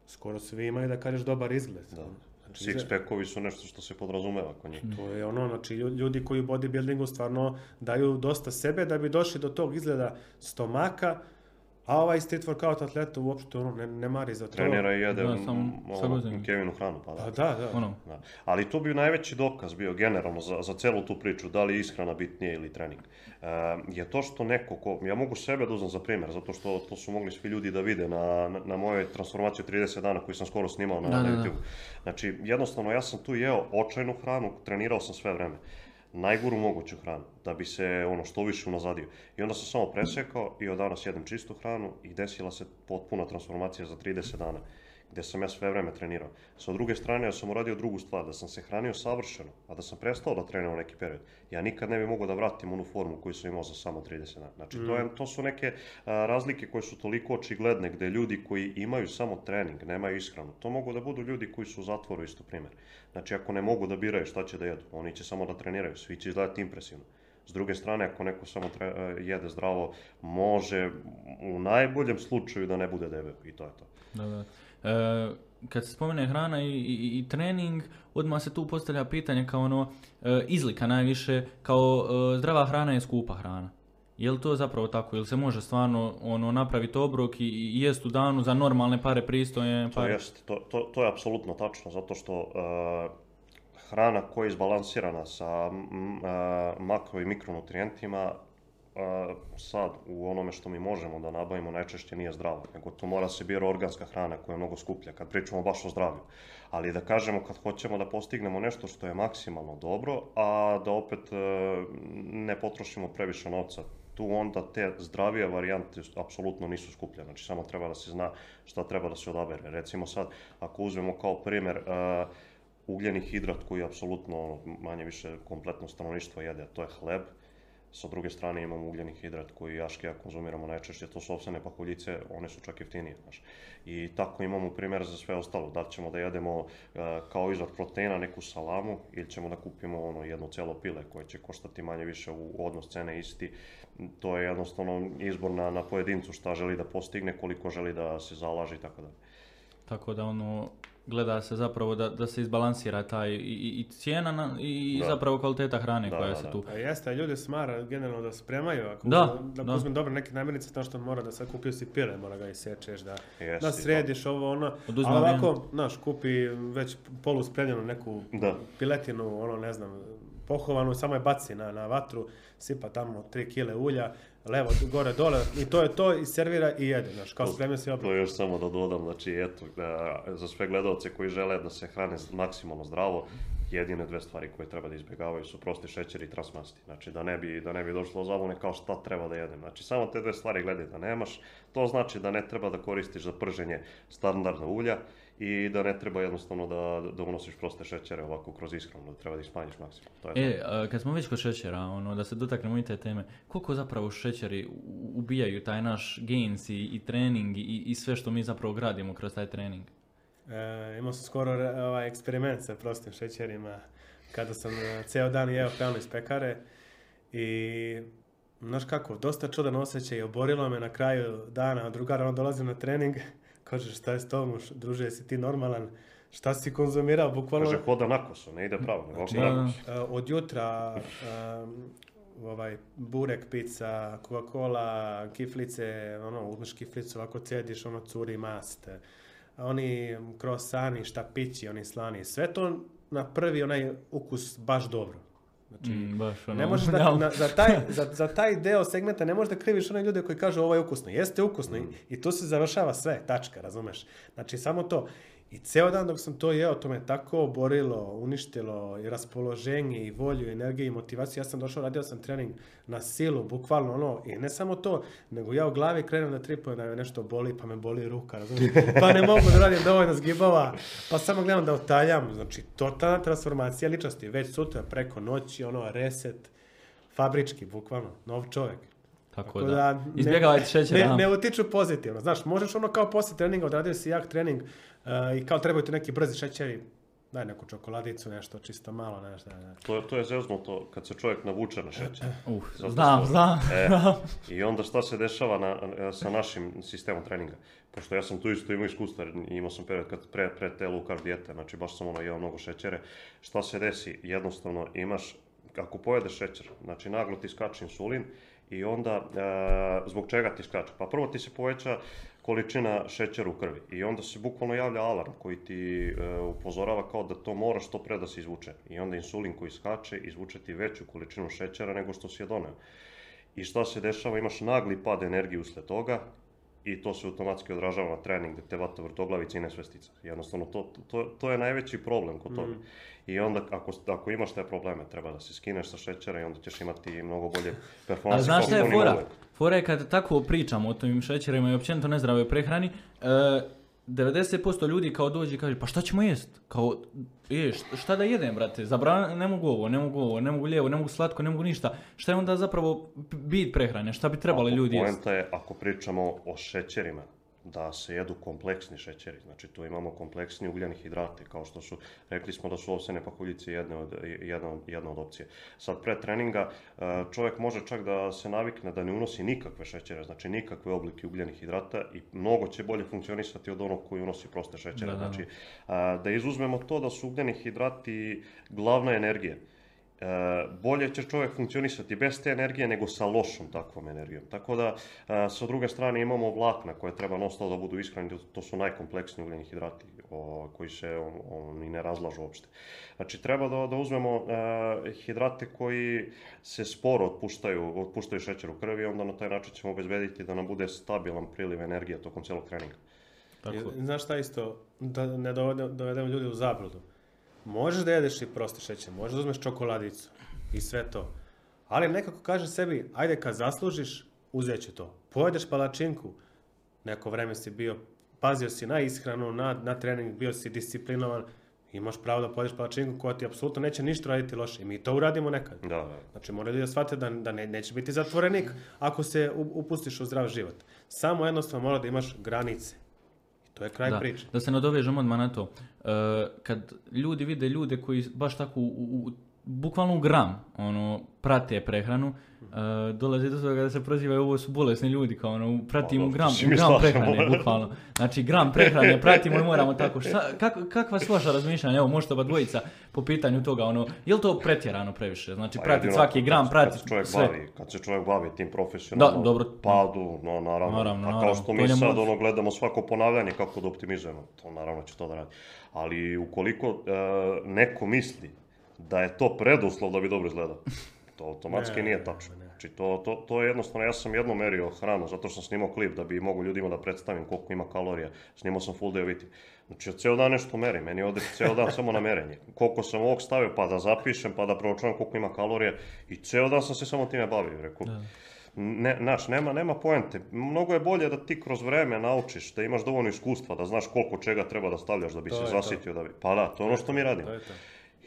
skoro svi imaju da kažeš dobar izgled.
Da.
Znači,
Six packovi su nešto što se podrazumeva kod njih.
to je ono, znači lju- ljudi koji u bodybuildingu stvarno daju dosta sebe da bi došli do tog izgleda stomaka, a ovaj street workout atleta uopšte ono, ne, ne mari za to.
Trenira i jede
Da,
m,
samo
m,
sa
ono. Kevinu hranu, pa
Pa
da.
da, da.
Ono,
Da. Ali to bi najveći dokaz bio generalno za, za celu tu priču, da li je ishrana bitnije ili trening. E, je to što neko ko, ja mogu sebe da uzmem za primjer, zato što to su mogli svi ljudi da vide na, na, na mojoj transformaciji od 30 dana koju sam skoro snimao na,
Da,
na
da, da.
YouTube. Znači, jednostavno ja sam tu jeo očajnu hranu, trenirao sam sve vreme. Najgoru moguću hranu, da bi se ono što više unazadio. I onda sam samo presekao i od danas jedem čistu hranu i desila se potpuna transformacija za 30 dana gdje sam ja sve vreme trenirao. Sa druge strane, ja sam uradio drugu stvar, da sam se hranio savršeno, a da sam prestao da treniram neki period. Ja nikad ne bi mogao da vratim onu formu koju sam imao za samo 30 dana. Znači, to, je, to su neke a, razlike koje su toliko očigledne, gdje ljudi koji imaju samo trening, nemaju ishranu, to mogu da budu ljudi koji su u zatvoru, isto primjer. Znači, ako ne mogu da biraju šta će da jedu, oni će samo da treniraju, svi će izgledati impresivno. S druge strane, ako neko samo tre- e, jede zdravo, može u najboljem slučaju da ne bude debel i to je to.
Da, da. E, kad se spomene hrana i, i, i trening, odmah se tu postavlja pitanje kao ono, e, izlika najviše, kao e, zdrava hrana je skupa hrana. Je li to zapravo tako? Ili se može stvarno ono, napraviti obrok i, i jest u danu za normalne pare pristojne
To
pare?
jest, to, to, to je apsolutno tačno, zato što e, hrana koja je izbalansirana sa e, makro i mikronutrijentima, e, sad u onome što mi možemo da nabavimo najčešće nije zdravo, nego to mora se bira organska hrana koja je mnogo skuplja, kad pričamo baš o zdravlju. Ali da kažemo kad hoćemo da postignemo nešto što je maksimalno dobro, a da opet ne potrošimo previše novca, tu onda te zdravije varijante apsolutno nisu skuplje, znači samo treba da se zna šta treba da se odabere. Recimo sad, ako uzmemo kao primjer uh, ugljeni hidrat koji apsolutno ono, manje više kompletno stanovništvo jede, a to je hleb. Sa druge strane imamo ugljeni hidrat koji Jaške ja konzumiramo najčešće, to su ovsene pahuljice, one su čak jeftinije. Znaš. I tako imamo primjer za sve ostalo, da li ćemo da jedemo uh, kao izvor proteina neku salamu ili ćemo da kupimo ono jedno celo pile koje će koštati manje više u odnos cene isti. To je jednostavno izbor na, na pojedincu šta želi da postigne, koliko želi da se zalaže i tako dalje.
Tako da ono, gleda se zapravo da, da se izbalansira taj i, i- i cijena na- i
Da.
zapravo kvaliteta hrane
Da,
koja
da,
se
da.
tu...
A jeste, a ljudi smara generalno da spremaju, ako
Da,
da,
da.
uzme dobre neke namirnice, to što mora da sad kupio si pile, mora ga isečeš, da,
Jeste,
da središ ovo ono,
Oduzme
a
vrijeme.
ovako, znaš, kupi već polu spremljenu neku
Da.
piletinu, ono, ne znam, pohovanu, samo je baci na, na vatru, sipa tamo 3 kile ulja, levo, gore, dole, i to je to, i servira i jede, znaš, kao spremio obrok.
To još samo da dodam, znači eto, da, za sve gledalce koji žele da se hrane maksimalno zdravo, jedine dve stvari koje treba da izbjegavaju su prosti šećer i transmasti. Znači da ne bi, da ne bi došlo do zabune kao šta treba da jedem. Znači samo te dve stvari gledaj da nemaš, to znači da ne treba da koristiš za prženje standardna ulja i da ne treba jednostavno da, da unosiš proste šećere ovako kroz ishranu, da treba da ih smanjiš maksimum. To je.
E, a, kad smo već kod šećera, ono, da se dotaknemo i te teme, koliko zapravo šećeri ubijaju taj naš gains i, i trening i, i sve što mi zapravo gradimo kroz taj trening?
E, imao sam skoro ovaj eksperiment sa prostim šećerima kada sam e, ceo dan jeo hranu iz pekare i znaš kako, dosta čudan osjećaj, oborilo me na kraju dana, drugar on dolazi na trening, kaže šta je s tom, druže, jesi ti normalan, Šta si konzumirao, bukvalno?
Kaže, hoda na kosu, ne ide pravo, nego
Znači. Uh, od jutra um, ovaj burek, pizza, Coca-Cola, kiflice, ono, uzmeš kiflicu, ovako cediš, ono, curi mast. Oni krosani, štapići, oni slani, sve to na prvi onaj ukus baš dobro. Znači,
Mm, baš ono,
ne možeš da, na, za, taj, za, za taj deo segmenta ne možeš da kriviš one ljude koji kažu ovo je ukusno. Jeste ukusno i, i tu se završava sve, tačka, razumeš? Znači samo to. I ceo dan dok sam to jeo, to me tako oborilo, uništilo i raspoloženje i volju, i energiju i motivaciju. Ja sam došao, radio sam trening na silu, bukvalno ono, i ne samo to, nego ja u glavi krenem da tripujem da me nešto boli, pa me boli ruka, razumiješ? Pa ne mogu da radim dovoljno zgibova, pa samo gledam da otaljam, znači totalna transformacija ličnosti, već sutra preko noći, ono, reset, fabrički, bukvalno, nov čovjek.
Tako da,
da ne-
izbjegavajte šećer.
Ne, ne utiču pozitivno. Znaš, možeš ono kao posle treninga, odradio si jak trening uh, i kao trebaju ti neki brzi šećeri, daj neku čokoladicu, nešto čisto malo, nešto. Da, da.
To, je- to je zeznuto kad se čovjek navuče na šećer.
Uh,
Zato
znam, znam.
E, I onda šta se dešava na, na- sa našim sistemom treninga? Pošto ja sam tu isto imao iskustva, imao sam period kad pre, pre te carb dijete, znači baš sam ono jeo mnogo šećere. Šta se desi? Jednostavno imaš, ako pojedeš šećer, znači naglo ti skače insulin i onda e, zbog čega ti skače? Pa prvo ti se poveća količina šećera u krvi i onda se bukvalno javlja alarm koji ti e, upozorava kao da to mora što pre da se izvuče. I onda insulin koji skače izvuče ti veću količinu šećera nego što si je doneo. I šta se dešava? Imaš nagli pad energije usled toga i to se automatski odražava na trening gdje te vata vrtoglavica i nesvestica. Jednostavno, to, to, to je najveći problem kod toga. I onda, ako, ako imaš te probleme, treba da se skineš sa šećera i onda ćeš imati mnogo bolje performanse.
znaš
kao
šta je fora? Fora je kad tako pričamo o tim šećerima i općenito nezdravoj prehrani, e, 90% ljudi kao dođe i kaže pa šta ćemo jest? Kao, je, št- šta da jedem, brate? Zabran, ne mogu ovo, ne mogu ovo, ne mogu lijevo, ne mogu slatko, ne mogu ništa. Šta je onda zapravo bit prehrane? Šta bi trebali
Ako
ljudi jest?
Je, ako pričamo o šećerima, da se jedu kompleksni šećeri. Znači tu imamo kompleksni ugljeni hidrati, kao što su, rekli smo da su ovsene pahuljice jedne od, jedna, od- jedna od opcije. Sad pre treninga e, čovjek može čak da se navikne da ne unosi nikakve šećere, znači nikakve oblike ugljenih hidrata i mnogo će bolje funkcionisati od onog koji unosi proste šećere.
Da, da.
Znači, da izuzmemo to da su ugljeni hidrati glavna energija. E, bolje će čovjek funkcionisati bez te energije nego sa lošom takvom energijom. Tako da, e, sa druge strane imamo vlakna koje treba non stop da budu ishranjeni, to su najkompleksniji ugljeni hidrati o, koji se on, oni ne razlažu uopšte. Znači treba da, da uzmemo e, hidrate koji se sporo otpuštaju, otpuštaju šećer u krvi, onda na taj način ćemo obezbediti da nam bude stabilan priliv energije tokom cijelog treninga.
Tako.
I Znaš šta isto, da ne dovede- dovedemo ljudi u zabludu. Možeš da jedeš i prosti šećer, možeš da uzmeš čokoladicu i sve to. Ali nekako kaže sebi, ajde kad zaslužiš, uzet ću to. Pojedeš palačinku, neko vreme si bio, pazio si na ishranu, na, na trening, bio si disciplinovan, imaš pravo da pojedeš palačinku koja ti apsolutno neće ništa raditi loše. I mi to uradimo nekad.
Da, da.
Znači moraju da shvate da, da ne, neće biti zatvorenik ako se upustiš u zdrav život. Samo jednostavno mora da imaš granice. To je kraj
Da,
priče.
da se nadovežem odmah na to. E, kad ljudi vide ljude koji baš tako u- u- bukvalno u gram ono, prate prehranu, e, dolazi do toga da se prozivaju ovo su bolesni ljudi, kao ono, pratimo gram, gram prehrane, bukvalno. Znači, gram prehrane pratimo i moramo tako. Šta, kak, kakva su vaša razmišljanja, evo, možete oba dvojica po pitanju toga, ono, je li to pretjerano previše? Znači,
Pa
pratiti svaki
kad
gram, pratiti sve.
Bavi, kad se čovjek bavi tim profesionalno,
Da, dobro.
padu, no naravno.
Naravno,
A kao što
To
mi sad ono gledamo svako ponavljanje kako da optimizujemo, to naravno će to da radi. Ali ukoliko e, neko misli da je to preduslov da bi dobro izgledao, to automatski
Ne,
nije tačno.
ne.
Znači to, to, to je jednostavno, ja sam jednom merio hranu, zato što sam snimao klip da bi mogu ljudima da predstavim koliko ima kalorija, snimao sam full day eating. Znači, cijel dan nešto merim, meni ode cijel dan samo na merenje. Koliko sam ovog stavio, pa da zapišem, pa da proučavam koliko ima kalorije i cijel dan sam se samo time bavio, rekao. Ne, znaš, nema, nema poente. Mnogo je bolje da ti kroz vreme naučiš, da imaš dovoljno iskustva, da znaš koliko čega treba da stavljaš da bi
To
se
je to.
zasitio. Da bi... Pa da, to je ono što mi radimo.
To je to.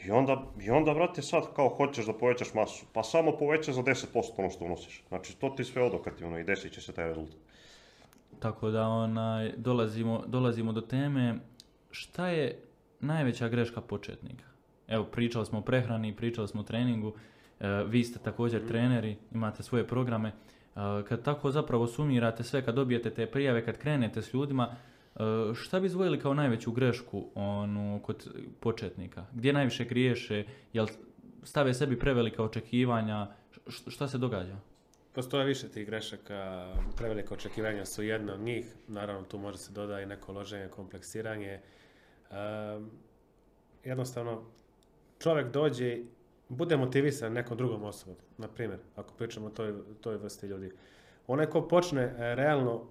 I onda, I onda, brate, sad kao hoćeš da povećaš masu, pa samo poveća za 10% ono što unosiš. Znači, to ti sve odokativno i desit će se taj rezultat.
Tako da onaj, dolazimo, dolazimo do teme šta je najveća greška početnika. Evo, pričali smo o prehrani, pričali smo o treningu, e, vi ste također treneri, imate svoje programe. E, kad tako zapravo sumirate sve, kad dobijete te prijave, kad krenete s ljudima, šta bi izdvojili kao najveću grešku ono, kod početnika? Gdje najviše griješe? Jel stave sebi prevelika očekivanja? Šta se događa?
Postoje više tih grešaka, prevelike očekivanja su jedna od njih, naravno tu može se doda i neko loženje, kompleksiranje. Ehm, jednostavno, čovjek dođe, bude motivisan nekom drugom osobom, na primjer, ako pričamo o toj, toj vrsti ljudi. Onaj ko počne e, realno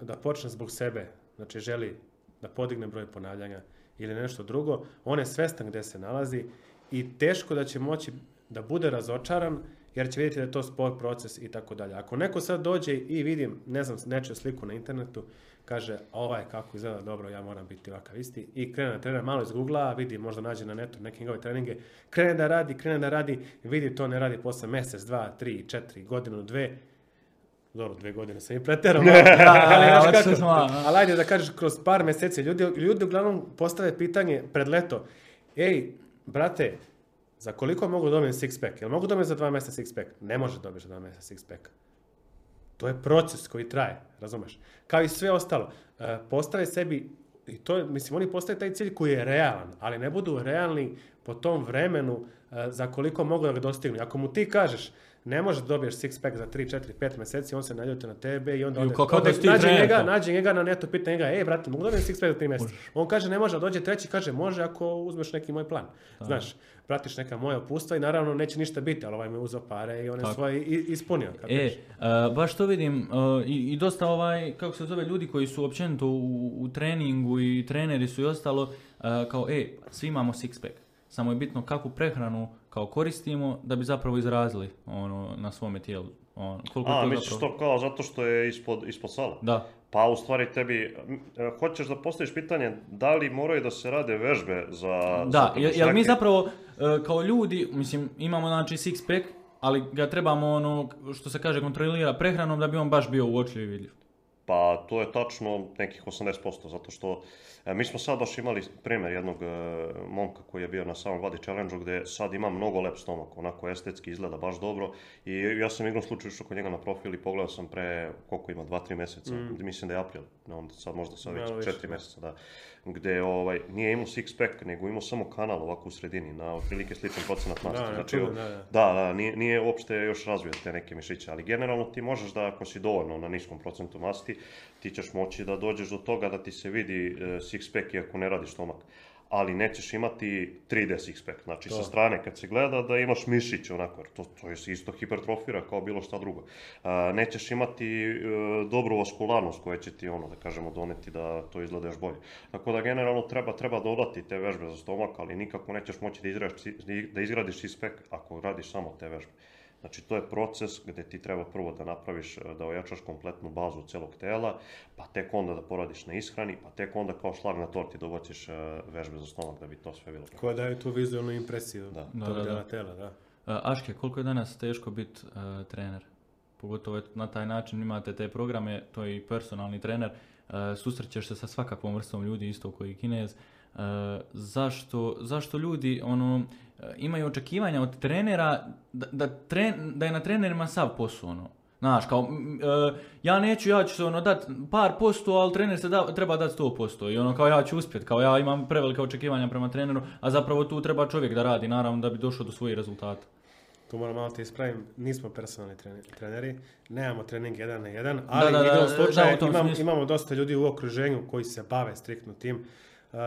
da počne zbog sebe, znači želi da podigne broj ponavljanja ili nešto drugo, on je svestan gdje se nalazi i teško da će moći da bude razočaran jer će vidjeti da je to spor proces i tako dalje. Ako neko sad dođe i vidim, ne znam, nečiju sliku na internetu, kaže ovaj kako izgleda dobro, ja moram biti ovakav isti i krene da trenira malo iz Google, vidi, možda nađe na netu neke njegove treninge, krene da radi, krene da radi, vidi to ne radi posle mjesec, dva, tri, četiri, godinu, dve, dobro, dve godine sam i preterao. ali, ali ajde da kažeš kroz par mjeseci, ljudi, ljudi uglavnom postave pitanje pred leto, ej, brate, za koliko mogu dobijem six pack? Jel mogu dobijem za dva mjeseca six pack? Ne može dobiti za dva mjeseca six pack. To je proces koji traje, razumeš? Kao i sve ostalo. E, postave sebi, i to mislim, oni postave taj cilj koji je realan, ali ne budu realni po tom vremenu e, za koliko mogu da ga dostignu. Ako mu ti kažeš, ne možeš da dobiješ six pack za 3, 4, 5 mjeseci, on se naljuti na tebe i onda ode,
ti
nađe, njega, nađe njega na netu, pita njega, ej brate, mogu dobijem six pack za 3 mjeseca? On kaže ne može, a dođe treći, kaže može ako uzmeš neki moj plan. Znaš, pratiš neka moja upustva i naravno neće ništa biti, ali ovaj me uzeo pare i on je
Tako.
svoje i- ispunio.
E,
kapiraš?
e, baš to vidim e, i, i dosta ovaj, kako se zove, ljudi koji su općenito u, u treningu i treneri su i ostalo, e, kao, e, svi imamo six pack. Samo je bitno kakvu prehranu kao koristimo da bi zapravo izrazili ono, na svome tijelu. On, koliko
A,
to
misliš
zapravo...
to kao zato što je ispod, ispod sala?
Da,
Pa u stvari tebi, e, hoćeš da postaviš pitanje da li moraju da se rade vežbe za... za
da, jer, jer mi zapravo e, kao ljudi, mislim, imamo znači six pack, ali ga trebamo ono, što se kaže, kontrolira prehranom da bi on baš bio uočljiv i vidljiv.
Pa to je tačno nekih 80%, zato što e, mi smo sad baš imali primjer jednog e, momka koji je bio na samom Body Challenge-u gdje sad ima mnogo lep stomak, onako estetski izgleda baš dobro i ja sam igrom slučaju išao kod njega na profil i pogledao sam pre koliko ima, 2-3 mjeseca, mislim da je april, onda sad možda sad već
više,
4
da.
mjeseca, da, gdje ovaj, nije imao six pack, nego imao samo kanal ovako u sredini, na otprilike sličan procenat masti.
Da,
znači,
da. da,
da, nije, nije uopšte još razvio te neke mišiće, ali generalno ti možeš da ako si dovoljno na niskom procentu masti, ti ćeš moći da dođeš do toga da ti se vidi e, six pack iako ne radiš stomak. Ali nećeš imati 3D six pack, znači sa strane kad se gleda da imaš mišić onako, to, to je isto hipertrofira kao bilo šta drugo. A, nećeš imati e, dobru vaskularnost koja će ti ono, da kažemo, doneti da to izgleda još bolje. Tako da generalno treba, treba dodati te vežbe za stomak, ali nikako nećeš moći da, izgradiš, da izgradiš six pack ako radiš samo te vežbe. Znači, to je proces gdje ti treba prvo da napraviš, e, da ojačaš kompletnu bazu celog tela, pa tek onda da poradiš na ishrani, pa tek onda kao šlag na torti da ubaciš e, vežbe za stomak da bi to sve bilo.
Koja daje tu vizualnu impresiju
Da.
Da, da, da.
tela, da.
E, Aške, koliko je danas teško biti e, trener? Pogotovo na taj način imate te programe, to je i personalni trener, e, susrećeš se sa svakakvom vrstom ljudi, isto koji kinez. E, zašto, zašto ljudi ono, imaju očekivanja od trenera da, da, tren- da je na trenerima sav posao ono? Znaš, kao, e, ja neću, ja ću se ono dat par posto, ali trener se da, treba dati sto posto. I ono kao ja ću uspjet, kao ja imam prevelika očekivanja prema treneru, a zapravo tu treba čovjek da radi, naravno, da bi došao do svojih rezultata.
Tu moram malo te ispravim, nismo personalni trene- treneri, nemamo trening jedan na jedan, ali
da, da, da,
slučaja
da,
imam- imamo dosta ljudi u okruženju koji se bave striktno tim. Uh,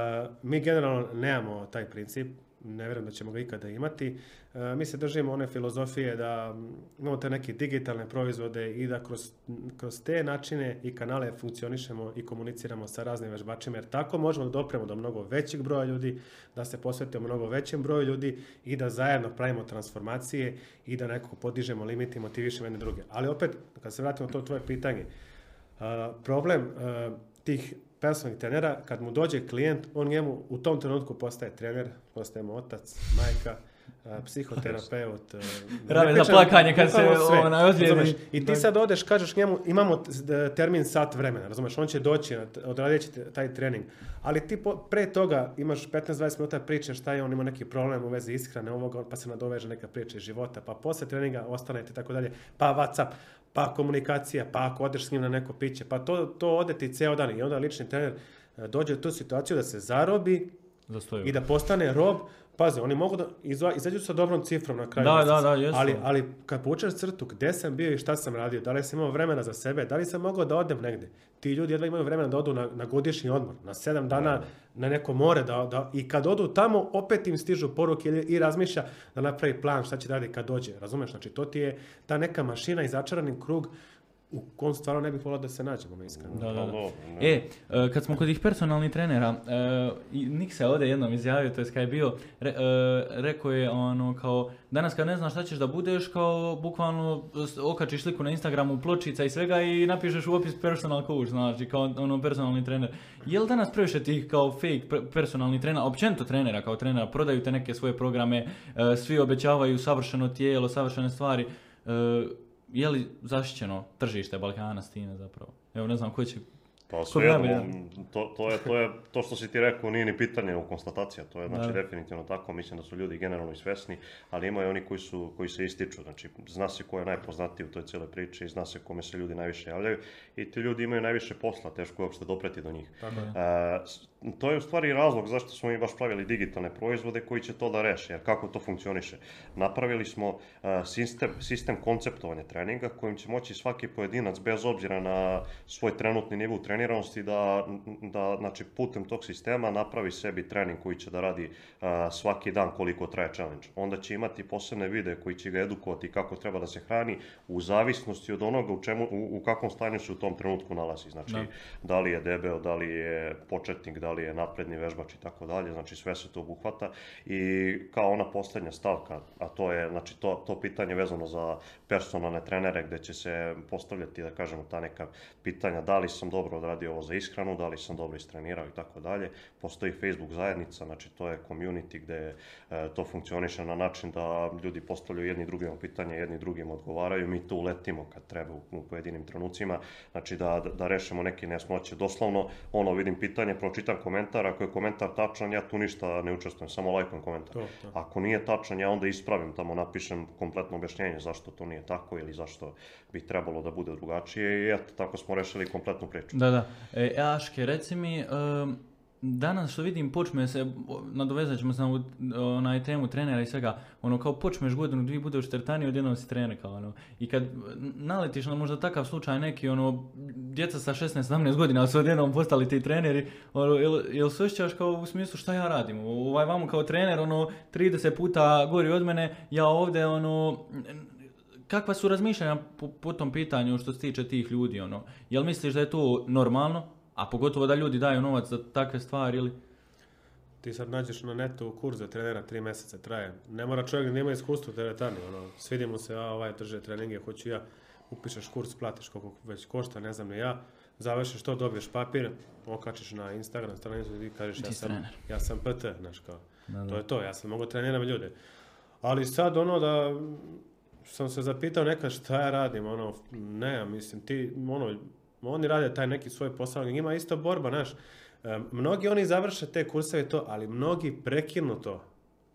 mi generalno nemamo taj princip, ne vjerujem da ćemo ga ikada imati. Uh, mi se držimo one filozofije da mm, imamo te neke digitalne proizvode i da kroz, kroz te načine i kanale funkcionišemo i komuniciramo sa raznim vežbačima, jer tako možemo da dopremo do mnogo većeg broja ljudi, da se posvetimo mnogo većem broju ljudi i da zajedno pravimo transformacije i da nekako podižemo limit i motivišemo jedne druge. Ali opet, kad se vratimo to tvoje pitanje, a, problem a, tih personalnih trenera, kad mu dođe klijent, on njemu u tom trenutku postaje trener, postaje mu otac, majka, psihoterapeut. ne
za plakanje kad se, ozlijedi.
razumeš? I ti sad odeš, kažeš njemu, imamo termin sat vremena, razumeš, on će doći, odradit taj trening, ali ti po- pre toga imaš 15-20 minuta priče šta je on ima neki problem u vezi ishrane ovoga, pa se nadoveže neka priča iz života, pa posle treninga ostanete i tako dalje, pa Whatsapp, pa komunikacija, pa ako odeš s njim na neko piće, pa to, to ode ti ceo dan i onda lični trener e, dođe u tu situaciju da se zarobi
Zastoju.
i da postane rob. Pazi, oni mogu da izva- izađu sa dobrom cifrom na kraju
Da,
mjeseca,
da, da, jesu.
ali, ali kad povučeš crtu, gde sam bio i šta sam radio, da li sam imao vremena za sebe, da li sam mogao da odem negde. Ti ljudi jedva imaju vremena da odu na, na godišnji odmor, na sedam dana na neko more, da, da, i kad odu tamo, opet im stižu poruke ili, i razmišlja da napravi plan šta će da radi kad dođe, razumeš? Znači, to ti je ta neka mašina i začarani krug u kom stvarno ne bih volao da se nađemo, ono, iskreno.
Da, da,
Pa
da. E, e, kad smo kod tih personalnih trenera, e, i Nik se ovdje jednom izjavio, to je kad je bio, re- e, rekao je ono kao, danas kad ne znaš šta ćeš da budeš, kao bukvalno okačiš sliku na Instagramu, pločica i svega i napišeš u opis personal coach, znači kao ono personalni trener. Je li danas previše tih kao fake personalni trenera, općenito trenera kao trenera, prodaju te neke svoje programe, svi obećavaju savršeno tijelo, savršene stvari, je li zaštićeno tržište Balkana s time zapravo? Evo ne znam koji će
Pa svejedno, to, to, je, to je to što si ti rekao, nije ni pitanje u konstatacija, to je znači
Da.
definitivno tako, mislim da su ljudi generalno i svesni, ali ima i oni koji, su, koji se ističu, znači zna se ko je najpoznatiji u toj cijeloj priči i zna se kome se ljudi najviše javljaju i ti ljudi imaju najviše posla, teško je uopšte dopreti do njih.
Tako je.
S- to je u stvari razlog zašto smo mi baš pravili digitalne proizvode koji će to da reše, jer kako to funkcioniše. Napravili smo e, sistem, sistem konceptovanja treninga kojim će moći svaki pojedinac bez obzira na svoj trenutni nivo treniranosti da, da znači, putem tog sistema napravi sebi trening koji će da radi e, svaki dan koliko traje challenge. Onda će imati posebne videe koji će ga edukovati kako treba da se hrani u zavisnosti od onoga u, čemu, u, u kakvom stanju se u tom trenutku nalazi. Znači,
Da.
da li je debel, da li je početnik, da li je napredni vežbač i tako dalje, znači sve se to obuhvata i kao ona posljednja stavka, a to je znači to, to pitanje vezano za personalne trenere gdje će se postavljati da kažemo ta neka pitanja da li sam dobro odradio ovo za ishranu, da li sam dobro istrenirao i tako dalje. Postoji Facebook zajednica, znači to je community gdje e, to funkcioniše na način da ljudi postavljaju jedni drugima pitanja, jedni drugim odgovaraju, mi tu uletimo kad treba u, u pojedinim trenucima, znači da, da, da rešimo neke nesnoće. Doslovno, ono, vidim pitanje, pročitam komentar, ako je komentar tačan, ja tu ništa ne učestvujem, samo lajkujem komentar.
To, to.
Ako nije tačan, ja onda ispravim, tamo napišem kompletno objašnjenje zašto to nije tako ili zašto bi trebalo da bude drugačije i eto, tako smo rešili kompletnu priču.
Da, da. E, Aške, reci mi, danas što vidim počme se, nadovezat ćemo se na onaj temu trenera i svega, ono kao počmeš godinu, dvije budeš u teretani, odjednom si trener kao ono. I kad naletiš na možda takav slučaj neki, ono, djeca sa 16-17 godina su odjednom postali ti treneri, ono, jel, jel se osjećaš kao u smislu šta ja radim? Ovaj vamo kao trener, ono, 30 puta gori od mene, ja ovdje, ono, kakva su razmišljanja po, po tom pitanju što se tiče tih ljudi, ono? Jel misliš da je to normalno, a pogotovo da ljudi daju novac za takve stvari ili...
Ti sad nađeš na netu kurs za trenera, tri mjeseca traje. Ne mora čovjek da nema iskustva u teretani, ono, svidi mu se, a ovaj drže treninge, hoću ja, upišeš kurs, platiš koliko već košta, ne znam ni ja, završiš to, dobiješ papir, okačiš na Instagram stranicu i kažeš ja sam, ja sam PT, znaš kao,
Da, da.
to je to, ja sam mogu treniram ljude. Ali sad ono da sam se zapitao nekad šta ja radim, ono, ne, mislim, ti, ono, oni rade taj neki svoj posao, njima je isto borba, znaš, E, mnogi oni završe te kurseve i to, ali mnogi prekinu to,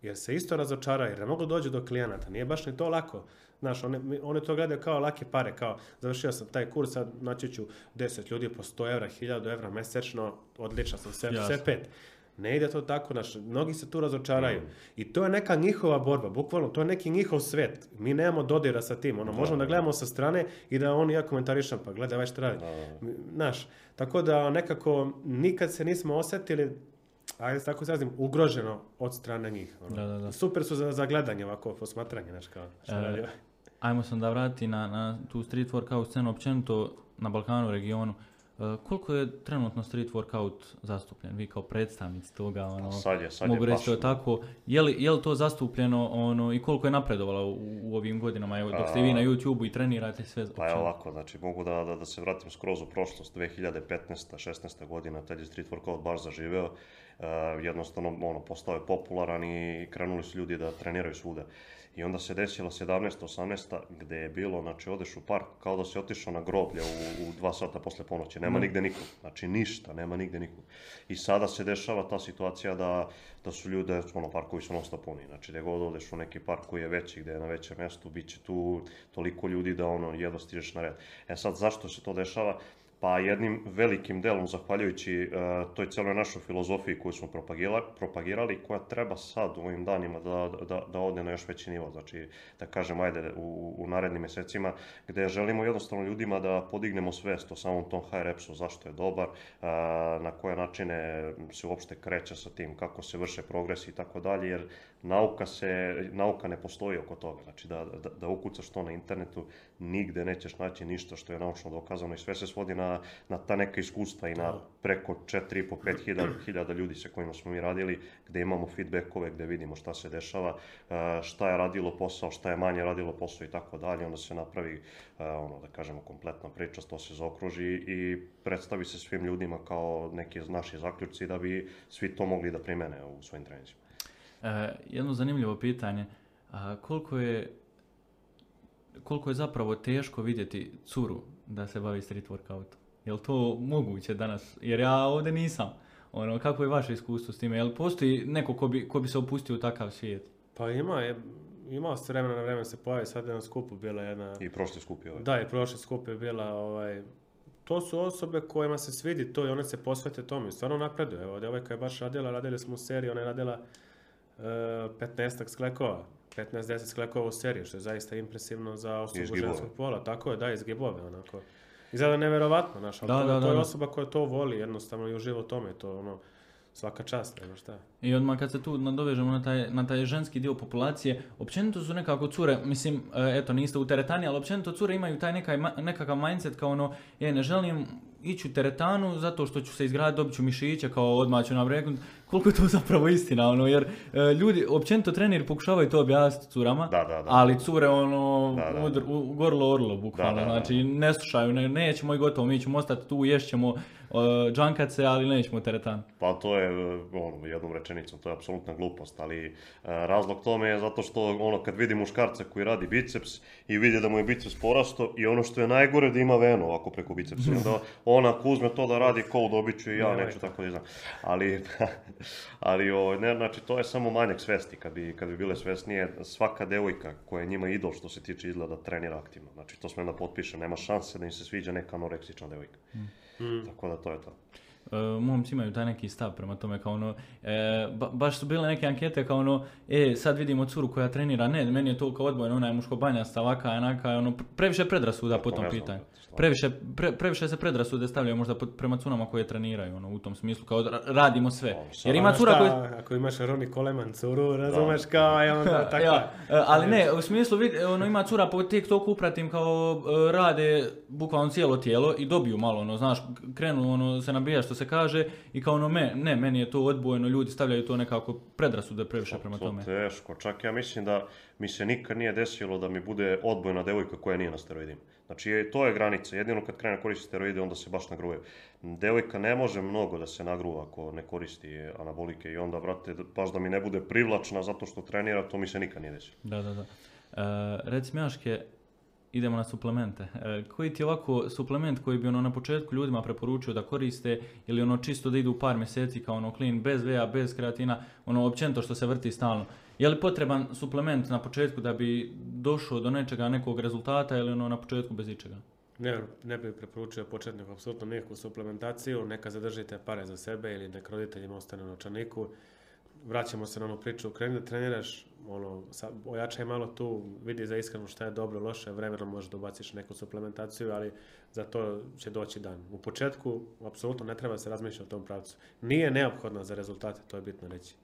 jer se isto razočaraju, jer ne mogu doći do klijenata, nije baš ni to lako. Znaš, oni, mi- oni to gledaju kao lake pare, kao završio sam taj kurs, sad naći ću 10 ljudi po 100 evra, 1000 evra mesečno, odlično sam, sve, sve pet. Ne ide to tako, naš, mnogi se tu razočaraju. I to je neka njihova borba, bukvalno, to je neki njihov svet. Mi nemamo dodira sa tim, ono, možemo da gledamo sa strane i da on ja komentarišem, pa gledaj što radi. Znaš, tako da nekako nikad se nismo osjetili, ajde se tako izrazim, ugroženo od strane njih. Ono.
Da, da, da.
Super su za, za gledanje ovako, posmatranje, znaš kao, šta
E. Ajmo sam da vrati na, na tu street workout scenu općenito na Balkanu, regionu. E, koliko je trenutno street workout zastupljen? Vi kao predstavnici toga, ono,
Sad je, sad je
mogu reći
baš-
to tako. Je li, je li to zastupljeno ono, i koliko je napredovalo u, u ovim godinama, evo, dok ste vi na YouTube-u i trenirate sve
Pa je ovako, znači mogu da, da, da se vratim skroz u prošlost, 2015-16 godina, tad je street workout baš zaživeo, e, jednostavno ono, postao je popularan i krenuli su ljudi da treniraju svuda. I onda se desila 17-18 gdje je bilo, znači odeš u park kao da si otišao na groblje u, u dva sata posle ponoći, nema nigde nikog, znači ništa, nema nigde nikog. I sada se dešava ta situacija da, da su ljude, ono, parkovi su non stop puni, znači gdje god odeš u neki park koji je veći, gdje je na većem mjestu, bit će tu toliko ljudi da ono, jedva stižeš na red. E sad, zašto se to dešava? Pa jednim velikim delom, zahvaljujući e, toj cijeloj našoj filozofiji koju smo propagirali, koja treba sad u ovim danima da, da, da ode na još veći nivo, znači da kažem ajde u, u narednim mjesecima, gdje želimo jednostavno ljudima da podignemo svest o samom tom HREPS-u, zašto je dobar, a, na koje načine se uopšte kreće sa tim, kako se vrše progresi i tako dalje, jer nauka, se, nauka ne postoji oko toga, znači da, da, da ukucaš to na internetu, nigde nećeš naći ništa što je naučno dokazano i sve se svodi na, na ta neka iskustva i na preko 4,5-5 hiljada, hiljada ljudi sa kojima smo mi radili, gdje imamo feedbackove, gdje vidimo šta se dešava, a, šta je radilo posao, šta je manje radilo posao i tako dalje, onda se napravi, a, ono, da kažemo, kompletna priča, to se zaokruži i predstavi se svim ljudima kao neki naši zaključci da bi svi to mogli da primene u svojim treninzima.
E, jedno zanimljivo pitanje. A, koliko je koliko je zapravo teško vidjeti curu da se bavi street workoutom? Je li to moguće danas? Jer ja ovdje nisam. Ono, kako je vaše iskustvo s time? Je li postoji neko ko bi, ko bi se opustio u takav svijet?
Pa ima, je, imao se vremena na vremena se pojavi, sad je na skupu bila jedna...
I prošli skupi ovaj.
Da, i prošli skup je bila, ovaj, to su osobe kojima se svidi to i one se posvete tome i stvarno napreduju. Evo, djevojka je baš radila, radili smo u seriji, ona je radila uh, 15 sklekova, 15-10 sklekova u seriji, što je zaista impresivno za osobu ženskog pola. Tako je, da, izgibove, onako. Izgleda neverovatno, znaš, ali
Da,
to,
da,
to je osoba koja to voli jednostavno i uživa u tome, to ono, svaka čast, nema šta.
I odmah kad se tu nadovežemo na taj, na taj ženski dio populacije, općenito su nekako cure, mislim, e, eto, niste u teretani, ali općenito cure imaju taj nekaj, nekakav mindset kao ono, je, ne želim ići u teretanu zato što ću se izgraditi, dobit ću mišiće, kao odmah ću nabregnut. Koliko je to zapravo istina, ono, jer e, ljudi, općenito treneri pokušavaju to objasniti curama,
Da, da, da.
ali cure, ono,
Da, da.
udr- u, gorlo orlo, bukvalno,
Da, da, da.
znači, ne slušaju, ne, nećemo i gotovo, mi ćemo ostati tu, ješćemo uh, džankace, ali nećemo u teretanu.
Pa to je, e, ono, jednom rečenicom, to je apsolutna glupost, ali e, razlog tome je zato što, ono, kad vidi muškarca koji radi biceps i vidi da mu je biceps porasto i ono što je najgore da ima venu ovako preko bicepsa, onda on ako uzme to da radi ko u dobiću i ja
Ne,
neću tako da znam. Ali, ali ovaj, ne, znači, to je samo manjak svesti, kad bi, kad bi bile svesnije, svaka devojka koja je njima idol što se tiče izgleda trenira aktivno, znači to smem da potpišem, nema šanse da im se sviđa neka anoreksična devojka. Tako da to je to.
E, momci imaju taj neki stav prema tome kao ono, e, ba- baš su bile neke ankete kao ono, e, sad vidimo curu koja trenira, ne, meni je to kao odbojeno, ona je muško banjasta, ovaka, onaka, ono, pre- previše predrasuda po
to
tom pitanju. Previše, pre- previše se predrasude stavljaju možda prema curama koje treniraju, ono, u tom smislu, kao ra- radimo sve. Jer ima cura koja...
Ako imaš Roni Coleman curu, razumeš kao, je onda tako.
Ja, e, ali ne, u smislu, vid, ono, ima cura po TikToku upratim kao e, rade bukvalno cijelo tijelo i dobiju malo, ono, znaš, krenu, ono, se nabija što se kaže i kao ono, me, ne, meni je to odbojeno, ljudi stavljaju to nekako predrasude previše prema
To
tome.
teško, čak ja mislim da mi se nikad nije desilo da mi bude odbojna devojka koja nije na steroidima. Znači to je granica, jedino kad krene koristiti steroide onda se baš nagruje. Devojka ne može mnogo da se nagruva ako ne koristi anabolike i onda, brate, baš da mi ne bude privlačna zato što trenira, to mi se nikad nije desilo.
Da, da, da. E, reci mi, Jaške, idemo na suplemente. E, koji ti je ovako suplement koji bi ono na početku ljudima preporučio da koriste ili ono čisto da idu par mjeseci kao ono clean, bez veja, bez kreatina, ono općenito što se vrti stalno. Je li potreban suplement na početku da bi došao do nečega, nekog rezultata ili ono na početku bez ičega?
Ne, ne bih preporučio početniku apsolutno nikakvu suplementaciju, neka zadržite pare za sebe ili nek roditeljima ostane u novčaniku. Vraćamo se na onu priču, kreni da treniraš, ono, sa, ojačaj malo tu, vidi za iskreno šta je dobro, loše, vremenom možeš da ubaciš neku suplementaciju, ali za to će doći dan. U početku, apsolutno ne treba se razmišljati o tom pravcu. Nije neophodna za rezultate, to je bitno reći.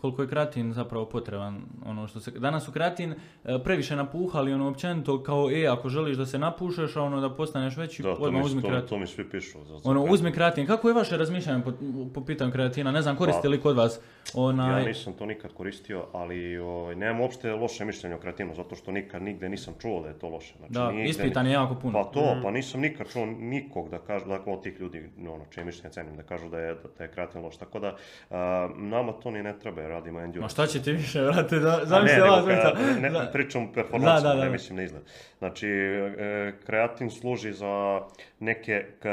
Koliko je kreatin zapravo potreban, ono što se, danas su kreatin e, previše napuhali, ono općenito kao, e, ako želiš da se napušeš, a ono da postaneš veći,
Da,
odmah
mi,
uzmi
to,
kreatin.
to mi svi pišu. Za,
Ono, uzmi kreatin. Kako je vaše razmišljanje po, po pitanju kreatina? Ne znam, koriste
Pa,
li kod vas onaj...
Ja nisam to nikad koristio, ali ovaj, nemam uopšte loše mišljenje o kreatinu, zato što nikad nigde nisam čuo da je to loše. Znači,
Da,
nigde
ispitan je jako puno.
Pa to, pa nisam nikad čuo nikog da kažu, dakle od tih ljudi, ono, čije mišljenje cenim, da kažu da je, da je kreatin loš. Tako da, a, nama to ni ne treba, radimo endurance.
Ma šta će ti više, brate, da,
ne,
zamisli dvojica.
ne,
Da.
pričam performansu,
Da, da, da.
ne mislim na izgled. Znači, e, kreatin služi za neke ka-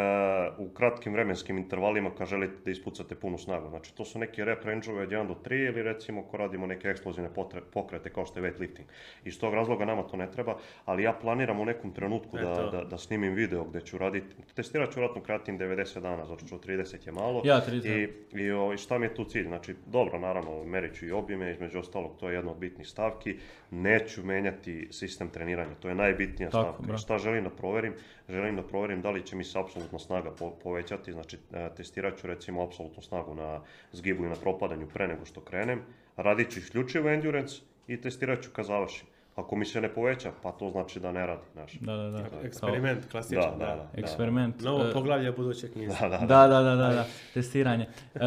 u kratkim vremenskim intervalima kad želite da ispucate punu snagu. Znači to su neki rep range od 1 do 3 ili recimo ko radimo neke eksplozivne potre- pokrete kao što je weightlifting. Iz tog razloga nama to ne treba, ali ja planiram u nekom trenutku da, da, da snimim video gdje ću raditi, testirat ću vratno kreatin 90 dana, zato što 30 je malo.
Ja, 30.
I, i ovaj, šta mi je tu cilj? Znači, dobro, naravno, merit ću i objeme, između ostalog, to je jedna od bitnih stavki. Neću menjati sistem treniranja, to je najbitnija
Tako,
stavka.
bravo.
Šta želim da proverim? Želim da proverim da li će mi se apsolutno snaga po- povećati, znači e, testirat ću recimo apsolutnu snagu na zgibu i na propadanju pre nego što krenem. Radit ću isključivo endurance i testirat ću kad završim. Ako mi se ne poveća, pa to znači da ne radi, znaš.
Da, da, da.
Eksperiment, klasičan,
Da, da, da.
Eksperiment.
Novo
e,
poglavlje buduće knjize.
Da, da, da.
Da, da, da, da, da. testiranje. E,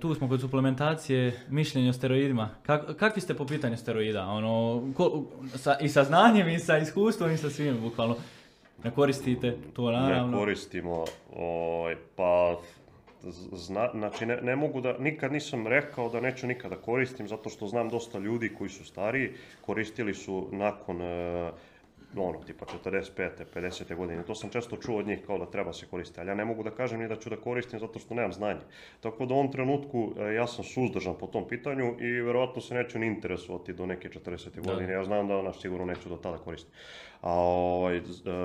tu smo kod suplementacije, mišljenje o steroidima. Kak, kakvi ste po pitanju steroida? Ono, ko- sa, I sa znanjem, i sa iskustvom, i sa svim, bukvalno. Ne koristite to, naravno.
Ne koristimo, ovaj, pa zna, znači ne, ne mogu da, nikad nisam rekao da neću nikada koristim, zato što znam dosta ljudi koji su stariji, koristili su nakon e, ono, tipa 45. 50. godine. To sam često čuo od njih kao da treba se koristiti, ali ja ne mogu da kažem ni da ću da koristim zato što nemam znanje. Tako da u ovom trenutku e, ja sam suzdržan po tom pitanju i verovatno se neću ni interesovati do neke 40. godine. Ja znam da ona sigurno neću do tada koristiti. A ovaj, e,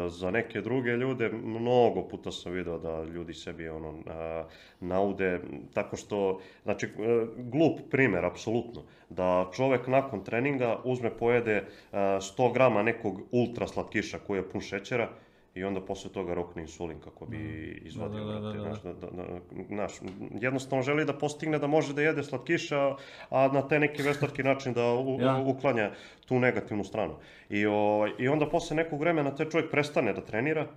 za neke druge ljude, mnogo puta sam vidio da ljudi sebi ono, a, naude, tako što, znači, e, glup primjer, apsolutno, da čovjek nakon treninga uzme, pojede e, 100 grama nekog ultra slatkiša koji je pun šećera i onda poslije toga rokne insulin kako bi izvadio.
Da, da, da,
znaš, da, da, da, znaš, jednostavno želi da postigne da može da jede slatkiša, a na taj neki vestarki način da u-
Ja.
uklanja tu negativnu stranu. I, ovaj, I onda posle nekog vremena taj čovjek prestane da trenira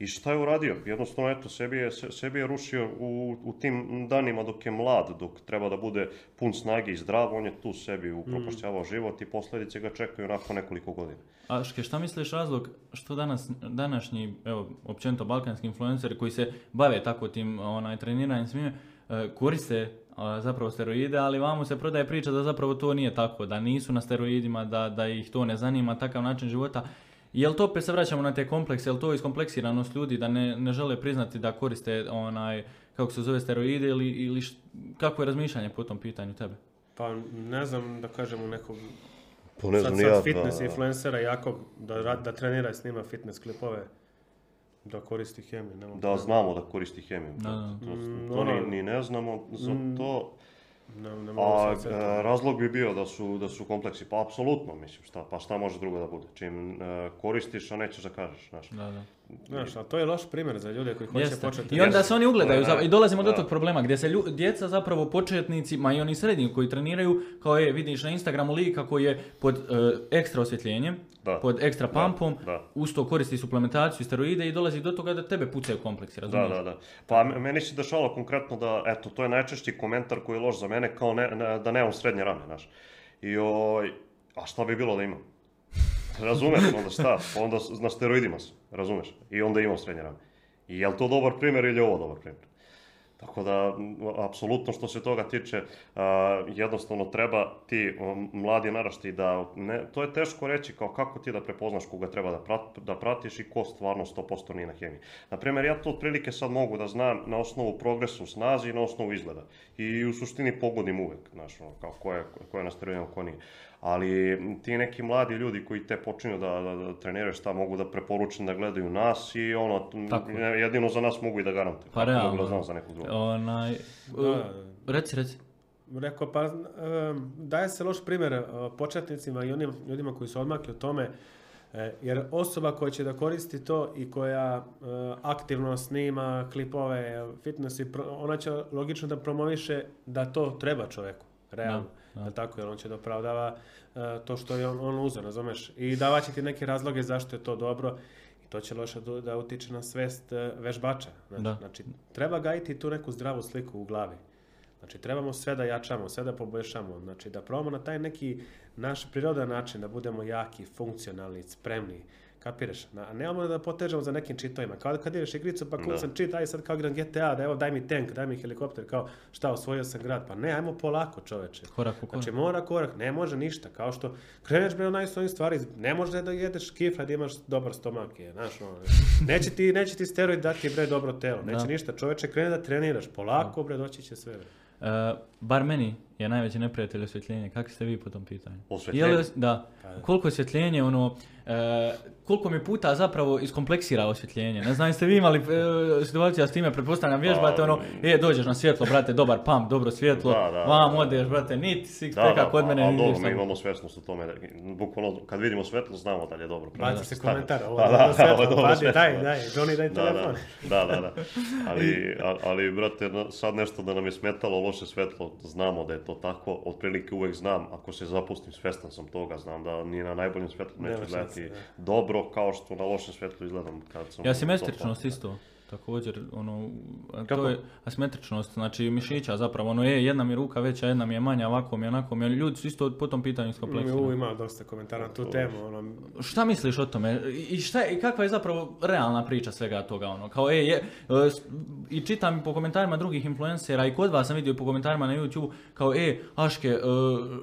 i šta je uradio? Jednostavno, eto, sebi je, se- sebi je rušio u, u tim danima dok je mlad, dok treba da bude pun snage i zdrav, on je tu sebi upropašćavao život i posljedice ga čekaju nakon nekoliko godina.
Aške, šta misliš razlog što danas, današnji, evo, općenito balkanski influenceri koji se bave tako tim onaj, treniranjem svime, e, koriste a, zapravo steroide, ali vamo se prodaje priča da zapravo to nije tako, da nisu na steroidima, da, da ih to ne zanima, takav način života. Jel to opet se vraćamo na te komplekse, jel to iskompleksiranost ljudi da ne, ne žele priznati da koriste onaj, kako se zove, steroide ili, ili š- kako je razmišljanje po tom pitanju tebe?
Pa ne znam da kažem u nekog
Pa ne
sad,
znam ni
sad
ja,
fitness
da-
influencera jako da, da trenira i snima fitness klipove da koristi hemiju. Ne mogu
Da znamo da koristi hemiju.
Da, da.
To, to,
Mm,
to ni,
ono-
ni ne znamo za
Mm,
to.
Ne, ne
A e, razlog bi bio da su, da su kompleksi. Pa apsolutno, mislim, šta, pa šta može drugo da bude? Čim e, koristiš, a nećeš da kažeš, znaš.
Da, da.
Znaš, ali to je loš primjer za ljude koji hoće
Jeste.
početi.
I onda se oni ugledaju
Da,
za- i dolazimo do
da.
tog problema gdje se lju- djeca zapravo početnici, ma i oni srednji koji treniraju, kao je vidiš na Instagramu lika koji je pod e, ekstra osvjetljenjem,
Da.
pod ekstra
Da,
pumpom,
da.
uz to koristi suplementaciju, steroide i dolazi do toga da tebe pucaju kompleksi,
Da,
razumiješ?
da, da. Pa m- meni se dešavalo konkretno da, eto, to je najčešći komentar koji je loš za mene, kao ne, ne- da nemam srednje rame, znaš. I oj, a šta bi bilo da imam? Razumeš, onda šta? Pa onda na steroidima sam, razumeš? I onda imam srednje rame. I je li to dobar primjer ili je ovo dobar primjer? Tako da, apsolutno što se toga tiče, jednostavno treba ti mladi narašti da, ne, to je teško reći kao kako ti da prepoznaš koga treba da, prat- da pratiš i ko stvarno 100% nije na hemiji. Naprimjer, ja to otprilike sad mogu da znam na osnovu progresa u snazi i na osnovu izgleda. I u suštini pogodim uvek, znaš, ono, kao ko je, ko je na steroidima, ko nije. Ali ti neki mladi ljudi koji te počinju da, da, da treniraju šta mogu da preporučim da gledaju nas i ono,
Tako.
jedino za nas mogu i da garantuju.
Pa realno,
da znam za nekog drugog.
Onaj,
Da,
e, reci, reci.
Rekao, pa em, daje se loš primjer e, početnicima i onim ljudima koji su odmakli u tome, e, jer osoba koja će da koristi to i koja e, aktivno snima klipove, fitness, ona će logično da promoviše da to treba čovjeku, realno.
Da.
Jel tako, jer on će da opravdava e, to što je on, on uzeo, razumeš? I davaće ti neke razloge zašto je to dobro i to će loše da, da utiče na svest e, vežbača. Znači,
Da.
znači, treba gajiti tu neku zdravu sliku u glavi. Znači, trebamo sve da jačamo, sve da poboljšamo. Znači, da probamo na taj neki naš prirodan način da budemo jaki, funkcionalni, spremni. Kapiraš? A nemamo da potežemo za nekim čitovima. Kao kad ideš igricu, pa
Da.
kup sam čit, aj sad kao igram GTA, da evo daj mi tank, daj mi helikopter, kao šta, osvojio sam grad. Pa ne, ajmo polako čoveče.
Korak po korak.
Znači mora korak, ne može ništa, kao što kreneš bre onaj svojim stvari, ne može da jedeš kifla da imaš dobar stomak, je, znaš, ono, neće ti, neće ti steroid dati bre dobro telo, neće
Da.
ništa, čoveče krene da treniraš, polako bre, doći će sve bre.
E, bar meni je najveći neprijatelj osvjetljenje. Kakvi ste vi po tom pitanju?
Osvjetljenje?
Je li os- da. Koliko osvjetljenje, ono, e, koliko mi puta zapravo iskompleksira osvjetljenje. Ne znam, jeste vi imali e, situacija s time, pretpostavljam, vježbate,
Pa,
ono, e, dođeš na svjetlo, brate, dobar pump, dobro svjetlo,
Da, da,
vam
da.
odeš, brate, niti six
Da, da,
kod mene, niti
dobro,
ništa.
mi imamo svjesnost o tome. da- Bukvalno, kad vidimo svetlo, znamo da je dobro.
Baci se komentar, ovo
Pa
je
da,
dobro
da, je dobro
padi, daj, daj, Johnny daj
Da,
telefon.
da, da, da. Ali, ali, brate, sad nešto da nam je smetalo loše znamo da je to tako, otprilike uvek znam, ako se zapustim, svestan sam toga, znam da ni na najboljem svetlu
šanse,
izgledati dobro, kao što na lošem svetlu izgledam kad sam...
Ja
u
simetričnost
toplom.
isto. Također, ono, a to je asimetričnost, znači mišića zapravo, ono je, jedna mi je ruka veća, jedna mi je manja, ovako mi je, onako mi je, ljudi su isto po tom pitanju iskompleksirani.
u ima dosta komentara na tu temu, ono,
Šta misliš o tome? I šta je, i kakva je zapravo realna priča svega toga? Ono? Kao, e, je, e, I čitam po komentarima drugih influencera i kod vas sam vidio po komentarima na YouTube kao, e, Aške, e,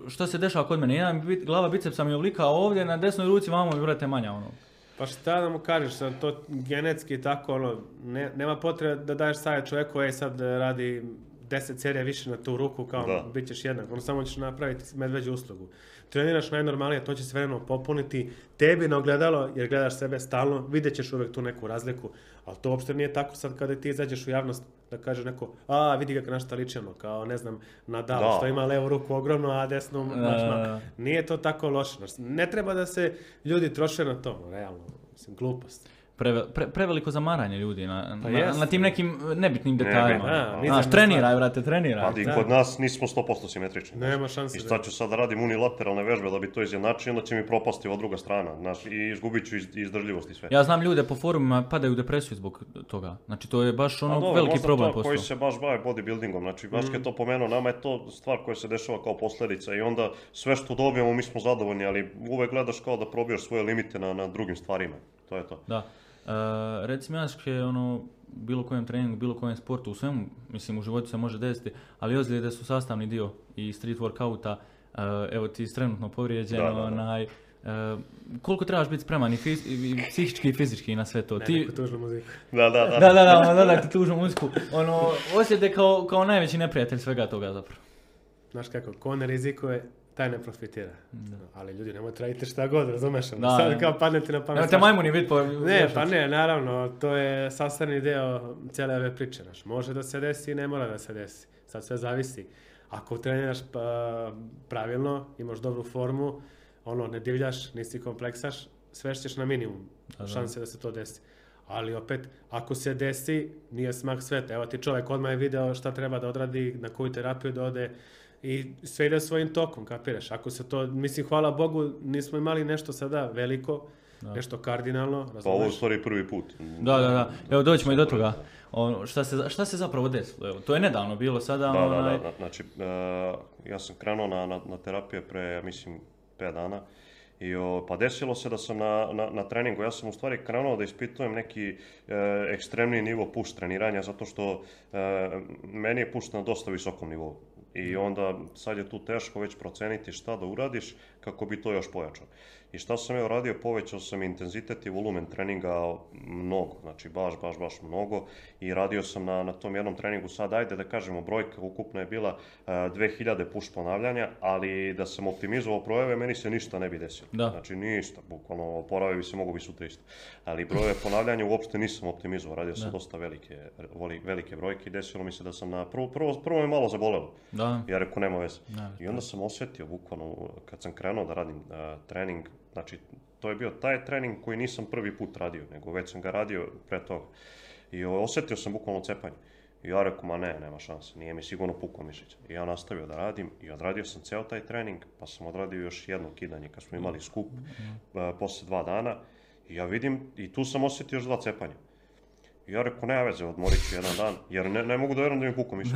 šta se dešava kod mene? Jedan glava bicepsa mi je oblika ovdje, na desnoj ruci vamo mi brate manja. Ono.
Pa šta da mu kažeš, sad to genetski tako, ono, ne, nema potrebe da daješ savjet čovjeku, ej sad e, radi 10 serija više na tu ruku, kao
Da.
bit ćeš jednak, ono samo ćeš napraviti medveđu uslugu. Treniraš najnormalnije, to će se vremenom popuniti, tebi na ogledalo, jer gledaš sebe stalno, vidjet ćeš uvijek tu neku razliku, ali to uopšte nije tako sad kada ti izađeš u javnost, da kaže neko, a vidi ga na šta liči ono, kao ne znam, Nadal,
Da.
što ima levu ruku ogromnu, a desnu maš
Da.
mak. Nije to tako loše. Ne treba da se ljudi troše na to, realno. Mislim, glupost.
Preve, pre- preveliko zamaranje ljudi na,
Pa
na, na tim nekim nebitnim detaljima.
da,
Znaš,
nizam
treniraj, brate, treniraj.
Pa i
Da.
kod nas nismo 100% simetrični.
Nema šanse
I sad ću sad da radim unilateralne vežbe da bi to izjednačio, onda će mi propasti ova druga strana. Znaš, i izgubit ću iz, izdržljivost i sve.
Ja znam ljude po forumima padaju u depresiju zbog toga. Znači, to je baš ono
A dobro,
veliki problem
to koji
postao.
se baš bave bodybuildingom, znači baš kad je to pomenuo, nama je to stvar koja se dešava kao posljedica i onda sve što dobijemo mi smo zadovoljni, ali uvek gledaš kao da probijaš svoje limite na, na drugim stvarima. To je to.
Da. E, recimo Jaške, ono, bilo kojem treningu, bilo kojem sportu, u svemu, mislim, u životu se može desiti, ali ozljede su sastavni dio i street workouta, e, evo ti si trenutno povrijeđen,
Da, da, da.
onaj, e, koliko trebaš biti spreman i, fiz- i psihički i fizički na sve to?
Ne,
Ti,
neku tužnu muziku.
Da, da, da.
da, da, da, ono, dodaj ti tužnu muziku. Ono, ozljede kao, kao najveći neprijatelj svega toga zapravo.
Znaš kako, ko ne rizikuje, taj ne profitira. Ali ljudi, nemojte raditi šta god, razumeš?
Da,
Sad
da.
kao padne ti na pamet.
Nemojte majmuni biti po...
Ne, pa ne, naravno, to je sastavni deo cijele ove priče. Znaš. Može da se desi, ne mora da se desi. Sad sve zavisi. Ako treniraš pa, pravilno, imaš dobru formu, ono, ne divljaš, nisi kompleksaš, svešćeš na minimum šanse da se to desi. Ali opet, ako se desi, nije smak sveta. Evo ti čovjek odmah je video šta treba da odradi, na koju terapiju da ode i sve ide svojim tokom, kapiraš? Ako se to, mislim, hvala Bogu, nismo imali nešto sada veliko, nešto kardinalno,
Pa ovo je u
razumeš?
stvari prvi put.
Da, da, da. Evo doćemo i do toga. Ono, šta, se, šta se zapravo desilo? Evo, to je nedavno bilo sada.
Da, da,
onaj,
da, da. Znači, e, ja sam krenuo na, na, na terapije pre, ja mislim, 5 dana. I o, pa desilo se da sam na, na, na treningu, ja sam u stvari krenuo da ispitujem neki e, ekstremni nivo push treniranja, zato što e, meni je push na dosta visokom nivou. I onda sad je tu teško već proceniti šta da uradiš kako bi to još pojačao. I šta sam ja uradio, povećao sam intenzitet i volumen treninga mnogo, znači baš, baš, baš mnogo i radio sam na, na tom jednom treningu sad, ajde da kažemo, brojka ukupno je bila e, 2000 push ponavljanja, ali da sam optimizovao brojeve, meni se ništa ne bi desilo.
Da.
Znači ništa, bukvalno oporavio bi se, mogo bi sutra isto. Ali brojeve ponavljanja uopšte nisam optimizovao, radio sam dosta velike, voli- velike brojke i desilo mi se da sam na, prvo, prvo, prvo me malo zabolelo.
Da.
Ja rekao, nema veze.
Da,
I onda sam osjetio, bukvalno, kad sam krenuo da radim a, trening, znači, to je bio taj trening koji nisam prvi put radio, nego već sam ga radio pre toga. I osjetio sam bukvalno cepanje. I ja rekao, ma ne, nema šanse, nije mi sigurno puklo mišić. I ja nastavio da radim i odradio sam ceo taj trening, pa sam odradio još jedno kidanje kad smo imali skup a, posle dva dana. I ja vidim, i tu sam osjetio još dva cepanja. I ja rekao, nema veze, odmorit ću jedan dan, jer ne, ne mogu da vjerujem da mi puklo mišić.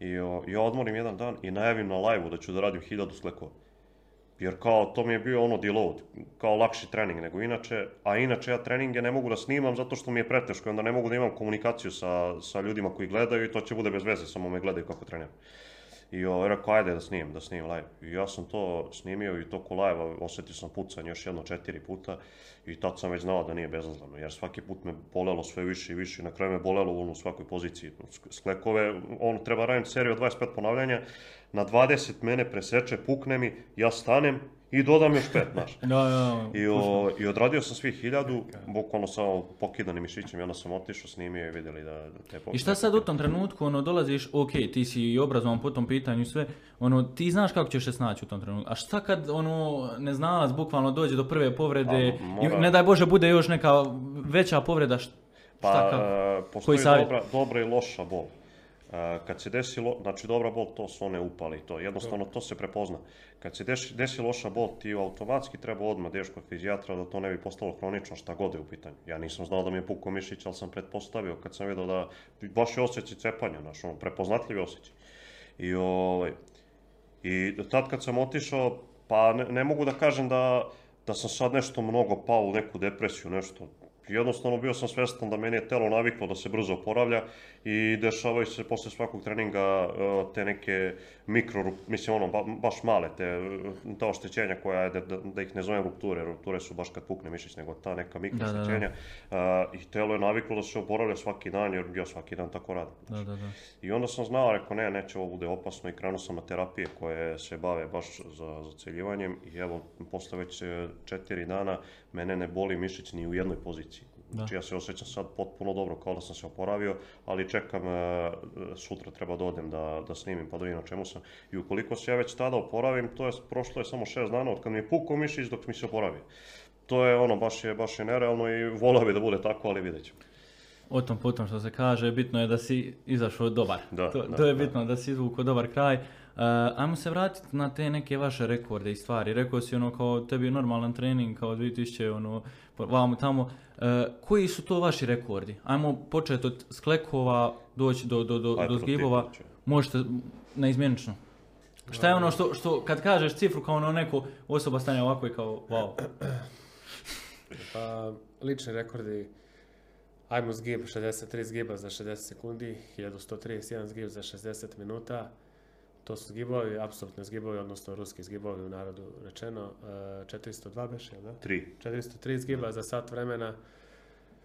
I ja odmorim jedan dan i najavim na live-u da ću da radim hiljadu sklekova. Jer kao to mi je bio ono deload, kao lakši trening nego inače, a inače ja treninge ne mogu da snimam zato što mi je preteško i onda ne mogu da imam komunikaciju sa, sa ljudima koji gledaju i to će bude bez veze, samo me gledaju kako treniram. I ovaj, rekao, ajde da snimim, da snimim live. I ja sam to snimio i toku live osjetio sam pucanje još jedno četiri puta i tad sam već znao da nije bezazleno, jer svaki put me bolelo sve više i više i na kraju me bolelo u svakoj poziciji. Sklekove, on treba raditi seriju od 25 ponavljanja, na 20 mene preseče, pukne mi, ja stanem, i dodam još pet, znaš.
Da, da,
I, o, I odradio sam svih hiljadu, bukvalno samo pokidanim mišićem i onda sam otišao, snimio i vidjeli da, te
I šta sad u tom trenutku, ono, dolaziš, ok, ti si i obrazovan po tom pitanju sve, ono, ti znaš kako ćeš se snaći u tom trenutku. A šta kad, ono, neznalac bukvalno dođe do prve povrede,
Pa, mora-
i ne daj Bože bude još neka veća povreda, šta,
Pa,
šta kako?
e,
Koji
postoji
savjet?
dobra, dobra i loša bol. E, kad se desi, lo- znači dobra bol, to su one upali to, jednostavno to se prepozna. Kad se desi, desi loša bol, ti automatski treba odmah ideš kod fizijatra da to ne bi postalo kronično šta god je u pitanju. Ja nisam znao da mi je pukao mišić, ali sam pretpostavio kad sam vidio da baš je osjećaj cepanja, znaš, ono, prepoznatljivi osjećaj. I, ovaj, I tad kad sam otišao, pa ne, ne mogu da kažem da, da sam sad nešto mnogo pao u neku depresiju, nešto. Jednostavno bio sam svestan da meni je telo naviklo da se brzo oporavlja i dešavaju se posle svakog treninga e, te neke mikro, mislim ono, ba- baš male, te, e, ta oštećenja koja je, da, da, ih ne zovem rupture, rupture su baš kad pukne mišić, nego ta neka mikro oštećenja. I telo je naviklo da se oporavlja svaki dan, jer ja svaki dan tako radim.
Da, da, da.
I onda sam znao, rekao ne, neće ovo bude opasno i krenuo sam na terapije koje se bave baš za zaceljivanjem i evo, posle već e, četiri dana mene ne boli mišić ni u jednoj poziciji. Znači ja se osjećam sad potpuno dobro kao da sam se oporavio, ali čekam, e, sutra treba da odem da, da snimim pa da vidim na čemu sam. I ukoliko se ja već tada oporavim, to je, prošlo je samo šest dana od kad mi je pukao mišić dok mi se oporavio. To je ono, baš je, baš je nerealno i volio bi da bude tako, ali vidjet ćemo.
O tom potom što se kaže, bitno je da si izašao dobar.
Da,
to,
da,
to je
da.
bitno, da si izvukao dobar kraj. Uh, ajmo se vratiti na te neke vaše rekorde i stvari. Rekao si ono kao tebi je normalan trening kao 2000 ono vamo tamo. Uh, koji su to vaši rekordi? Ajmo početi od sklekova, doći do, do, do, do zgibova. Možete neizmjenično. Šta je ono što, što kad kažeš cifru kao ono neko osoba stane ovako i kao wow.
Pa, lični rekordi, ajmo zgib, 63 zgiba za 60 sekundi, 1131 zgib za 60 minuta. To su zgibovi, apsolutni zgibovi, odnosno ruski zgibovi u narodu rečeno. E, 402 beš, jel da?
Tri.
403 zgiba za sat vremena.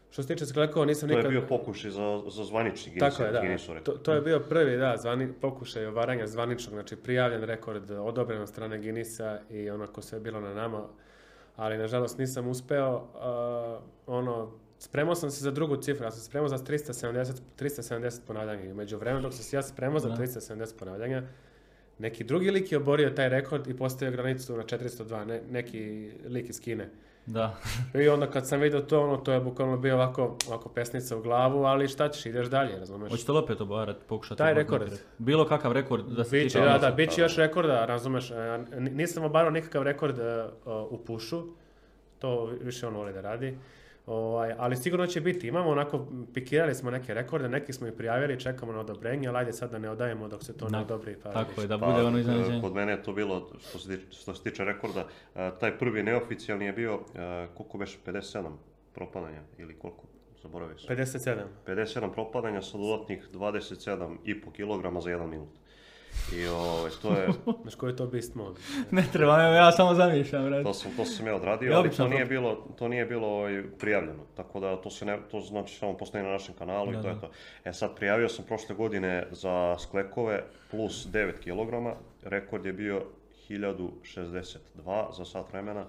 Što se tiče sklekova, nisam
To je
nikad...
bio pokušaj za, za zvanični Guinness,
Tako je, da. To, to je bio prvi, da, zvani, pokušaj ovaranja zvaničnog, znači prijavljen rekord, odobren od strane Guinnessa i onako sve je bilo na nama, ali nažalost nisam uspeo. Uh, ono, spremao sam se za drugu cifru, ja sam se spremao za 370, 370 ponavljanja i među vremenu dok sam se ja spremao za
Da.
370 ponavljanja, neki drugi lik je oborio taj rekord i postavio granicu na 402, ne, neki lik iz Kine.
Da.
I onda kad sam vidio to, ono, to je bukvalno bio ovako, ovako pesnica u glavu, ali šta ćeš, ideš dalje, razumeš?
Hoćete li opet obarati, pokušati?
Taj rekord.
Bilo kakav rekord da se
Biće, da, da, bit će još rekorda, razumeš, e, nisam obarao nikakav rekord e, u pušu, to više on voli da radi, ovaj, ali sigurno će biti, imamo onako, pikirali smo neke rekorde, neki smo ih prijavili, čekamo na odobrenje, ali ajde sad da ne odajemo dok se to ne odobri. Pa
Tako je, da
Pa,
bude ono
e,
iznenađenje.
Kod mene je to bilo, što se, tiče, što se tiče rekorda, e, taj prvi neoficijalni je bio, e, koliko beše, 57 propadanja ili koliko, zaboravio sam.
57.
57 propadanja sa dodatnih 27,5 kg za jedan minut. I ovaj, to je,
Znaš koji je to beast mode?
Ne treba, evo ja samo zamišljam,
to sam, to sam ja odradio,
Ja
ali to nije bilo, to nije bilo ovaj, prijavljeno. Tako da to se ne, to znači samo postoji na našem kanalu
Da,
i to
da.
je to. E sad, prijavio sam prošle godine za sklekove plus 9 kg, rekord je bio 1062 za sat vremena.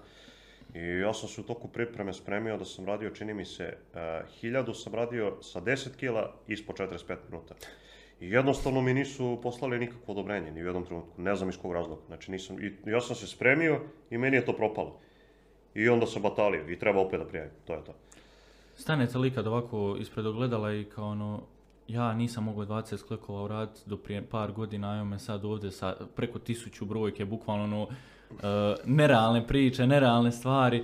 I ja sam se u toku pripreme spremio da sam radio, čini mi se, uh, 1000 sam radio sa 10 kila ispod 45 minuta. I jednostavno mi nisu poslali nikakvo odobrenje, ni u jednom trenutku, ne znam iz kog razloga. Znači nisam, i ja sam se spremio i meni je to propalo. I onda sam batalio i treba opet da prijavim, to je to.
Stanete li kad ovako ispred ogledala i kao ono, ja nisam mogao 20 sklekova uraditi do prije par godina, evo me sad ovdje sa preko tisuću brojke, bukvalno ono, e, nerealne priče, nerealne stvari. E,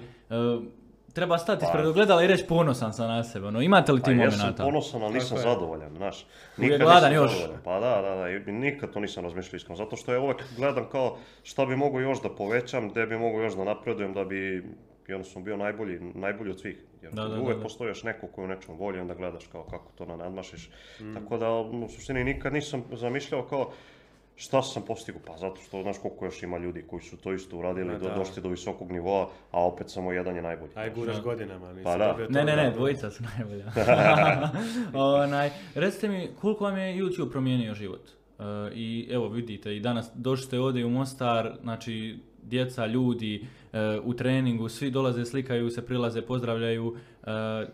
treba stati
Pa-
ispred ogledala i reći ponosan sam na sebe. Ono, imate li ti
Pa
momenata?
ponosan, ali nisam
Tako je.
zadovoljan, znaš.
Uvijek gladan još.
zadovoljan. Pa da, da, da, i nikad to nisam razmišljao iskreno, zato što ja uvijek gledam kao šta bi mogao još da povećam, gdje bi mogao još da napredujem, da bi jednostavno bio najbolji, najbolji od svih. Jer
Da, da,
uvijek
da, da.
postoji još neko koji je u nečem bolji, onda gledaš kao kako to nadmašiš.
Mm.
Tako da, u suštini nikad nisam zamišljao kao šta sam postigao, pa zato što znaš koliko još ima ljudi koji su to isto uradili, do,
da.
došli do visokog nivoa, a opet samo jedan je najbolji.
Aj guraš godinama, nisi
Pa da.
Ne, ne, ne, dvojica su najbolja. Onaj, recite mi, koliko vam je YouTube promijenio život? E, I evo vidite, i danas došli ste ovdje u Mostar, znači djeca, ljudi e, u treningu, svi dolaze, slikaju se, prilaze, pozdravljaju. E,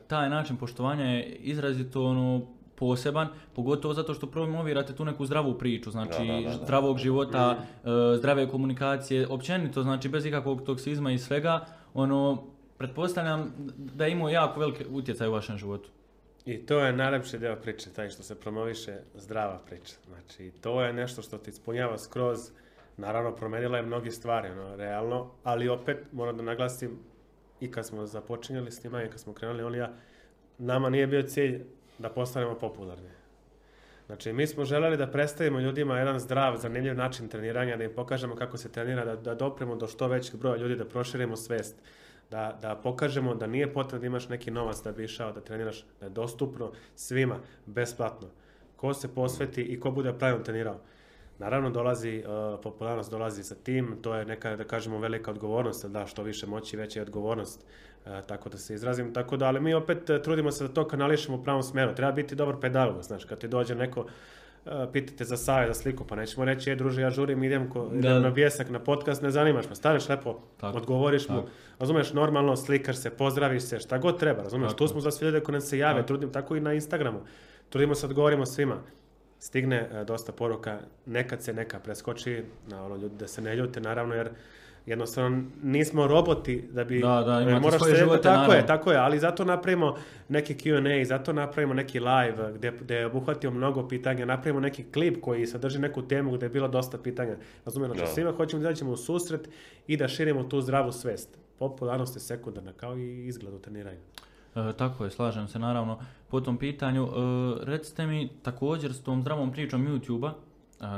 taj način poštovanja je izrazito ono, poseban, pogotovo zato što promovirate tu neku zdravu priču, znači
Da, da, da, da.
zdravog života, e, zdrave komunikacije, općenito, znači bez ikakvog toksizma i svega, ono, pretpostavljam da je imao jako veliki utjecaj u vašem životu.
I to je najlepši deo priče, taj što se promoviše zdrava priča. Znači, to je nešto što ti ispunjava skroz, naravno promenila je mnogi stvari, ono, realno, ali opet moram da naglasim i kad smo započinjali s njima i kad smo krenuli, on ja, nama nije bio cilj da postanemo popularni. Znači, mi smo želeli da predstavimo ljudima jedan zdrav, zanimljiv način treniranja, da im pokažemo kako se trenira, da, da dopremo do što većeg broja ljudi, da proširimo svest, da, da pokažemo da nije potrebno da imaš neki novac da bi išao da treniraš, da je dostupno svima, besplatno. Ko se posveti i ko bude pravilno trenirao. Naravno dolazi, uh, popularnost dolazi sa tim, to je neka, da kažemo, velika odgovornost, da što više moći, veća je odgovornost, uh, tako da se izrazim. Tako da, ali mi opet uh, trudimo se da to kanališemo u pravom smeru. Treba biti dobar pedagog, znaš, kad ti dođe neko, pitate za savjet, za sliku, pa nećemo reći, e, druže, ja žurim, idem, ko, idem na bijesak, na podcast, ne zanimaš me, staneš lepo,
Tako,
odgovoriš mu,
tako.
razumeš, normalno, slikaš se, pozdraviš se, šta god treba, razumeš,
Tako.
tu smo za sve ljude koji nam se jave,
Tako.
trudim, tako i na Instagramu, trudimo se, odgovorimo svima. Stigne e, dosta poruka, nekad se neka preskoči, na ono ljudi da se ne ljute, naravno, jer jednostavno nismo roboti da bi...
Da, da,
e,
imate
moraš
svoje
se-
živote,
Tako
naravno.
je, tako je, ali zato napravimo neki Q&A, zato napravimo neki live gdje, gdje obuhvatimo mnogo pitanja, napravimo neki klip koji sadrži neku temu gdje je bilo dosta pitanja. Razumiješ, znači
Da.
svima hoćemo da izađemo u susret i da širimo tu zdravu svest. Popularnost je sekundarna, kao i izgled u treniranju.
E, tako je, slažem se naravno po tom pitanju. E, recite mi, također s tom zdravom pričom YouTube-a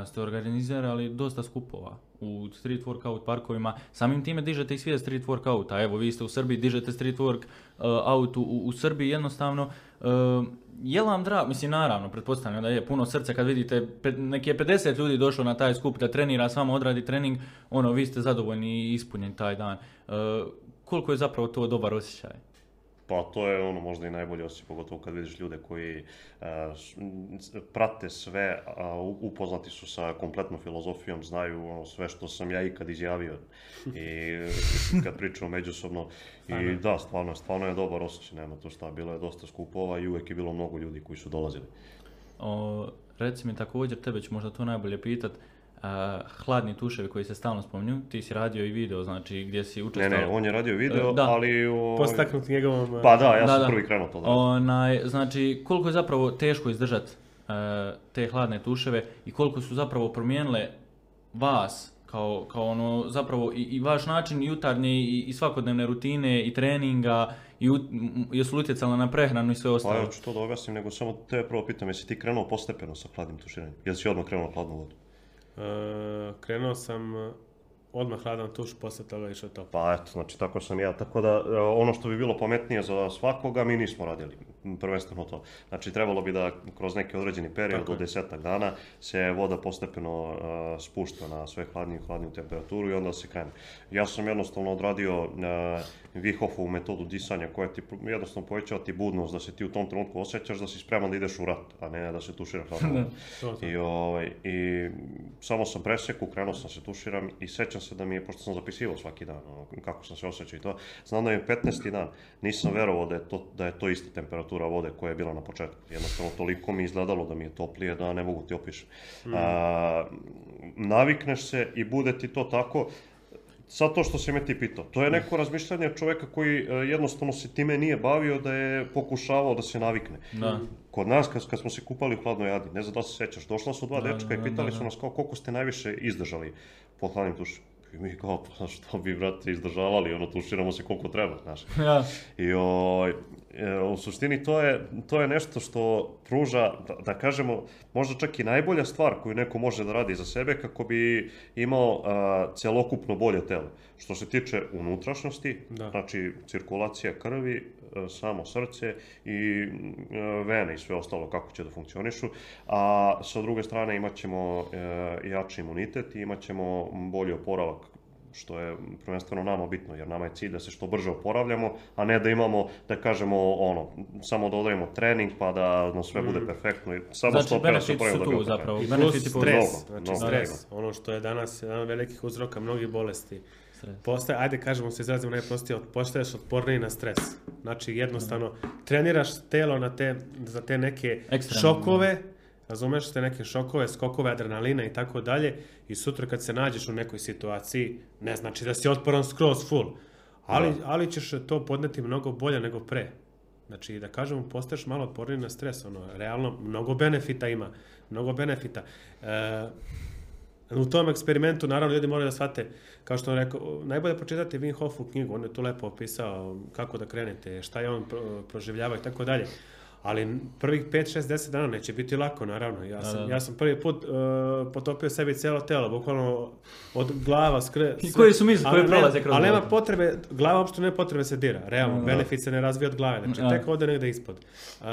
e, ste organizirali dosta skupova u street workout parkovima. Samim time dižete i svijest street workouta. Evo, vi ste u Srbiji, dižete street work e, u, u Srbiji jednostavno. E, je li vam drago, mislim naravno, pretpostavljam da je puno srce kad vidite pe, je 50 ljudi došlo na taj skup da trenira, s vama odradi trening, ono, vi ste zadovoljni i ispunjeni taj dan. E, koliko je zapravo to dobar osjećaj?
Pa to je ono možda i najbolje osjećaj, pogotovo kad vidiš ljude koji s- prate sve, upoznati su sa kompletnom filozofijom, znaju ono sve što sam ja ikad izjavio i kad pričamo međusobno. I da, stvarno, stvarno je dobar osjećaj, nema to šta, bilo je dosta skupova i uvijek je bilo mnogo ljudi koji su dolazili.
O, reci mi također, tebe ću možda to najbolje pitat, a, hladni tuševi koji se stalno spominju, ti si radio i video, znači gdje si
Ne,
učestvovao.
ne, on je radio video,
E, da.
ali... o-
Postaknut njegovom... e,
Pa da, ja
Da,
sam
da.
prvi krenuo to da.
Onaj, znači, koliko je zapravo teško izdržat e, te hladne tuševe i koliko su zapravo promijenile vas kao, kao ono, zapravo i, i vaš način jutarnje i, i svakodnevne rutine i treninga i ut- m- jesu li utjecala na prehranu i sve
Pa
ostalo?
ja ću to da objasnim, nego samo te prvo pitam, jesi ti krenuo postepeno sa hladnim tuširanjem? Jel si odmah krenuo na hladnu vodu?
E, krenuo sam odmah hladan tuš, posle toga išao top.
Pa eto, znači tako sam ja. Tako da e, ono što bi bilo pametnije za svakoga mi nismo radili. Prvenstveno to. Znači trebalo bi da kroz neki određeni period od desetak dana se voda postepeno e, spušta na sve hladniju i hladniju temperaturu i onda se krene. Ja sam jednostavno odradio uh, Vihofovu metodu disanja koja ti jednostavno povećava ti budnost da se ti u tom trenutku osjećaš da si spreman da ideš u rat, a ne da se tušira hladnom vodom.
To, to.
I, ovaj, I samo sam preseku, krenuo sam se tuširam i sećam se da mi je, pošto sam zapisivao svaki dan, ono, kako sam se osjećao i to, znam da je 15. dan, nisam verovao da je, to, da je to ista temperatura vode koja je bila na početku. Jednostavno, toliko mi izgledalo da mi je toplije da ne mogu ti opišem. A, navikneš se i bude ti to tako, Sad to što si me ti pitao, to je neko razmišljanje čovjeka koji e, jednostavno se time nije bavio da je pokušavao da se navikne.
Da.
Kod nas, kad, kad smo se kupali u hladnoj jadi, ne znam da se sjećaš, došla su dva
Da,
dečka i
da,
pitali
da,
su nas kao koliko ste najviše izdržali pod hladnim tušem. I mi kao, pa što bi, brate, izdržavali, ono, tuširamo se koliko treba, znaš.
Ja.
I ovaj, e, u suštini to je, to je nešto što pruža, da, da kažemo, možda čak i najbolja stvar koju neko može da radi za sebe kako bi imao a, celokupno bolje telo. Što se tiče unutrašnjosti,
Da.
znači cirkulacija krvi, samo srce i e, vene i sve ostalo kako će da funkcionišu, a sa druge strane imat ćemo e, jači imunitet i imat ćemo bolji oporavak što je prvenstveno nama bitno, jer nama je cilj da se što brže oporavljamo, a ne da imamo, da kažemo, ono, samo da odradimo trening pa da nam sve bude perfektno. i Samo
Znači, benefiti su
da
tu
opera.
zapravo.
I
Benefiti
stres, znači stres, ono što je danas jedan od velikih uzroka mnogih bolesti.
Stres.
Postaje, ajde kažemo se izrazimo najprostije, postaješ otporniji na stres. Znači jednostavno treniraš telo na te, za te neke
Ekstremno.
šokove, razumeš te neke šokove, skokove adrenalina i tako dalje i sutra kad se nađeš u nekoj situaciji, ne znači da si otporan skroz full, ali,
Da.
ali ćeš to podneti mnogo bolje nego pre. Znači, da kažemo, postaješ malo otporniji na stres, ono, realno, mnogo benefita ima, mnogo benefita. E, u tom eksperimentu, naravno, ljudi moraju da shvate, kao što on rekao, najbolje pročitati Wim Hofu knjigu, on je tu lepo opisao kako da krenete, šta je on pro- proživljavao i tako dalje. Ali prvih 5, 6, 10 dana neće biti lako, naravno. Ja sam, ja sam prvi put uh, potopio sebi cijelo telo, bukvalno od glava skre...
I koje su misli koje prolaze kroz
Ali nema potrebe, glava uopšte ne potrebe se dira, realno. Benefit se ne razvija od glave, znači tek ode negde ispod. Uh,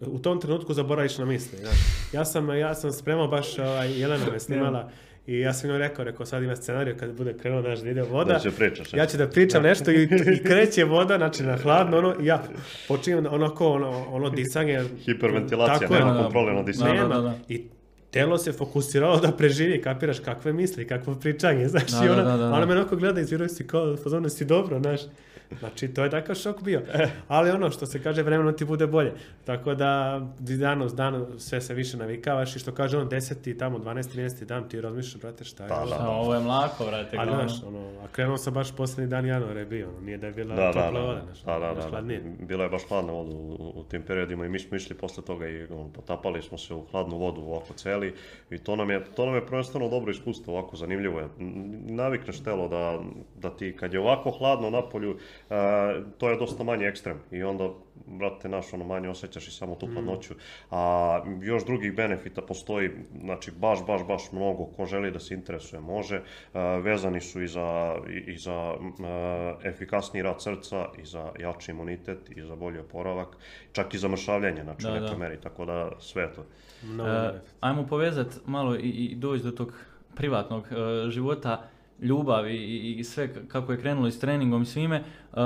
u tom trenutku zaboraviš na misli. Znaš. Ja sam, ja sam spremao baš, ovaj, Jelena me snimala i ja sam joj rekao, rekao sad ima scenariju kad bude krenuo naš da ide voda.
Da će pričaš,
Ja ću da pričam nešto i, i kreće voda, znači na hladno, ono, ja počinjem onako, ono, ono disanje.
Hiperventilacija,
Tako
nema
Da, da.
kontrole
Da, da, da.
I telo se fokusiralo da preživi, kapiraš kakve misli, kakvo pričanje, znaš,
Da,
i
da,
ona,
da, da, da.
ona me onako gleda i izviruje si kao, si dobro, znaš. Znači, to je takav šok bio. Ali ono što se kaže, vremeno ti bude bolje. Tako da, dan s dan sve se više navikavaš i što kaže on, 10. tamo, 12. 13. dan ti razmišljaš, brate, šta je
Da,
ovo?
da.
A, ovo je mlako, brate.
Ali,
glavno.
znaš, ono, a krenuo sam baš posljednji dan januara je bio, ono, nije da je bila
Da, da,
topla
da,
voda, znaš,
da, da,
baš
da, da. Bilo je baš hladna voda u, u- tim periodima i mi smo išli posle toga i ono, potapali smo se u hladnu vodu ovako celi i to nam je, to nam je prvenstveno dobro iskustvo, ovako zanimljivo je. Navikneš telo da, da ti kad je ovako hladno na polju, a, to je dosta manje ekstrem i onda brate, naš, ono, manje osjećaš i samo tu hladnoću. A još drugih benefita postoji, znači, baš, baš, baš mnogo. Ko želi da se interesuje, može. A, vezani su i za, i, i za efikasniji rad srca, i za jači imunitet, i za bolji oporavak, čak i za mršavljanje, znači,
Da,
u nekoj
da.
meri, tako da sve to.
Mnogo
E,
benefita.
ajmo povezati malo i, i doći do tog privatnog e, života, ljubavi i, i sve kako je krenulo i s treningom i svime. E,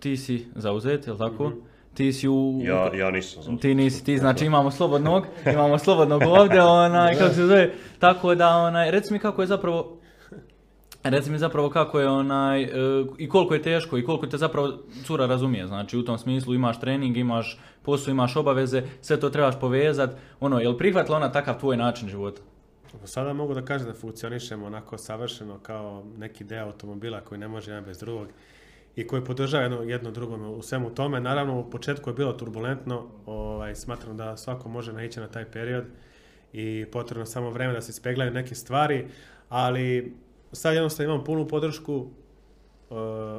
ti si zauzet, jel tako?
Mhm.
Ti si u...
Ja, ja nisam
Ti nisi, ti znači imamo slobodnog, imamo slobodnog ovdje, onaj, kako se zove, tako da, onaj, reci mi kako je zapravo, reci mi zapravo kako je onaj, e, i koliko je teško i koliko te zapravo cura razumije, znači u tom smislu imaš trening, imaš posao, imaš obaveze, sve to trebaš povezat, ono, jel prihvatila ona takav tvoj način života?
Sada mogu da kažem da funkcionišemo onako savršeno kao neki deo automobila koji ne može jedan bez drugog i koji podržava jedno, jedno drugome u svemu tome. Naravno, u početku je bilo turbulentno, ovaj, smatram da svako može naići na taj period i potrebno samo vreme da se ispeglaju neke stvari, ali sad jednostavno imam punu podršku uh,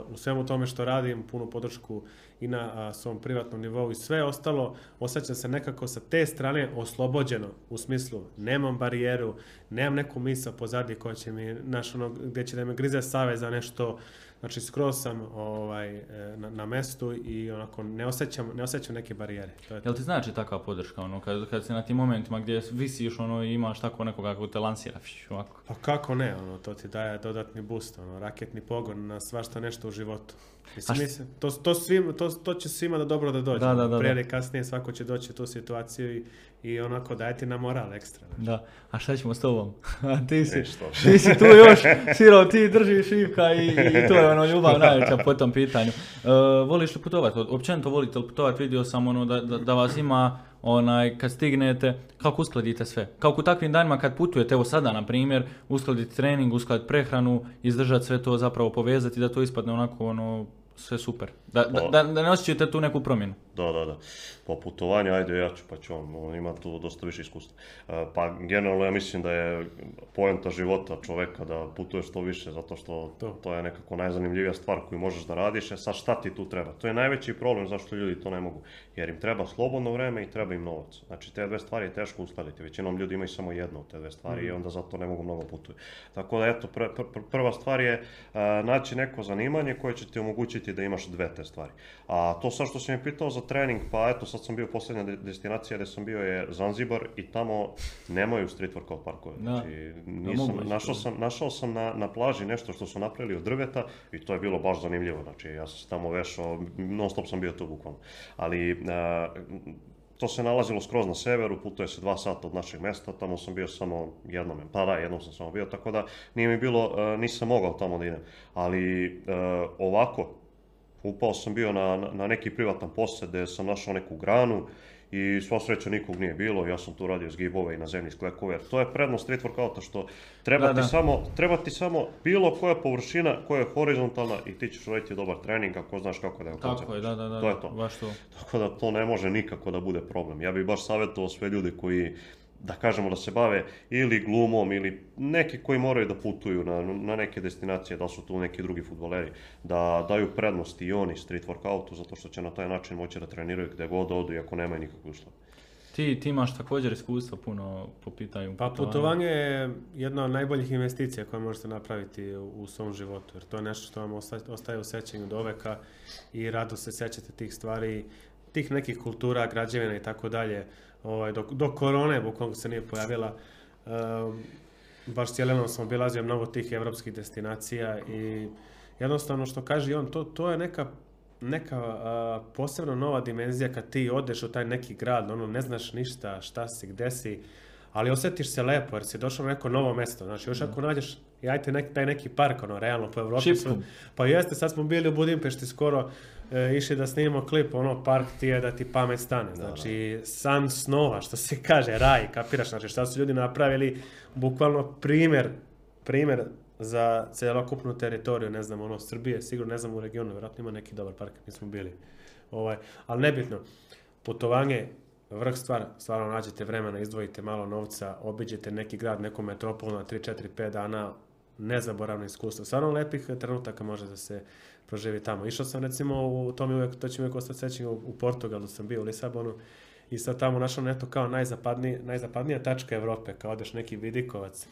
u svemu tome što radim, punu podršku i na a, svom privatnom nivou i sve ostalo, osjećam se nekako sa te strane oslobođeno, u smislu nemam barijeru, nemam neku misao pozadnje koja će mi, naš, ono, gdje će da me grize save za nešto, znači skroz sam ovaj, e, na, na mestu i onako ne osjećam, ne osjećam neke barijere. To je.
Jel ti znači takva podrška, ono, kad, kad si na tim momentima gdje visiš, ono, i imaš tako nekoga kako te lansira, fiš, ovako.
Pa kako ne, ono, to ti daje dodatni boost, ono, raketni pogon na svašta nešto u životu. Mislim,
A št-
mislim, to, to, svim, to, to će svima da dobro da dođe.
Da, da, da,
Prije ili kasnije svako će doći u tu situaciju i, i onako daje ti na moral ekstra. znaš.
Da, a šta ćemo s tobom? A ti si,
Ništa.
ti si tu još, Siro, ti držiš Ivka i, i to je ono ljubav najveća po tom pitanju. E, voliš li putovati? Općenito volite li putovati? Vidio sam ono da, da, da vas ima onaj, kad stignete, kako uskladite sve? Kako u takvim danima kad putujete, evo sada na primjer, uskladiti trening, uskladiti prehranu, izdržati sve to zapravo povezati da to ispadne onako ono sve super. Da, da,
Pa-
da, da ne osjećate tu neku promjenu.
Da, da, da. Po putovanju, ajde ja ću, pa ću on, on ima tu dosta više iskustva. E, Pa generalno ja mislim da je poenta života čoveka da putuje što više, zato što
To.
to, je nekako najzanimljivija stvar koju možeš da radiš, e sad šta ti tu treba? To je najveći problem zašto ljudi to ne mogu, jer im treba slobodno vreme i treba im novac. Znači te dve stvari je teško uskladiti, većinom ljudi imaju samo jednu od te dve stvari i onda zato ne mogu mnogo putuju. Tako da eto, pr- pr- pr- prva stvar je a, naći neko zanimanje koje će ti omogućiti da imaš dve te stvari. A to sad što si me pitao za trening, pa eto sad sam bio posljednja de- destinacija gdje sam bio je Zanzibar i tamo nemaju street workout parkove.
Da.
Znači, nisam, našao, sam, našao sam na, na plaži nešto što su napravili od drveta i to je bilo baš zanimljivo. Znači ja sam se tamo vešao, non stop sam bio tu bukvalno. Ali a, to se nalazilo skroz na severu, putuje se dva sata od našeg mesta, tamo sam bio samo jednom, pa da, jednom sam samo bio, tako da nije mi bilo, nisam mogao tamo da idem. Ali ovako, upao sam bio na, na- neki privatan posjed gdje sam našao neku granu i sva sreća nikog nije bilo, ja sam tu radio zgibove i na zemlji sklekove, to je prednost street workouta što treba,
Da,
ti
da.
Samo, treba ti samo bilo koja površina koja je horizontalna i ti ćeš raditi dobar trening ako znaš kako da je
Tako je, da, da, da.
To je to.
Baš to.
Tako da to ne može nikako da bude problem. Ja bih baš savjetovao sve ljude koji, da kažemo da se bave ili glumom ili neki koji moraju da putuju na, na neke destinacije, da su tu neki drugi futboleri, da daju prednost i oni street workoutu zato što će na taj način moći da treniraju gdje god odu iako nemaju nikakve uslove.
Ti, ti imaš također iskustva puno po pitanju
Pa putovanje je jedna od najboljih investicija koje možete napraviti u, u svom životu, jer to je nešto što vam osta- ostaje u sećanju do veka i rado se sećate tih stvari, tih nekih kultura, građevina i tako dalje. Ovaj, dok, do korone, bukvalno se nije pojavila, um, baš cijelenom sam obilazio mnogo tih evropskih destinacija i jednostavno što kaže on, to, to je neka neka a, posebno nova dimenzija kad ti odeš u taj neki grad, ono ne znaš ništa, šta si, gde si, ali osjetiš se lepo jer si došao na neko novo mesto. Znači, još ako nađeš, i ajte nek, taj neki park, ono, realno, po Evropi. Su- Pa jeste, sad smo bili u Budimpešti skoro, e, išli da snimamo klip, ono, park ti je da ti pamet stane. Znači, san snova, što se kaže, raj, kapiraš, znači, šta su ljudi napravili, bukvalno primjer, primjer za celokupnu teritoriju, ne znam, ono, Srbije, sigurno ne znam u regionu, vjerojatno ima neki dobar park, nismo bili. Ovaj, ali nebitno, putovanje, vrh stvar, stvarno nađete vremena, izdvojite malo novca, obiđete neki grad, neku metropolu na 3, 4, 5 dana, nezaboravno iskustvo. Stvarno lepih trenutaka može da se proživi tamo. Išao sam recimo, u, to, mi uvijek, to će mi uvijek ostati sećanje, u, Portugalu sam bio, u Lisabonu, i sad tamo našao neto kao najzapadniji, najzapadnija tačka Evrope, kao odeš neki vidikovac,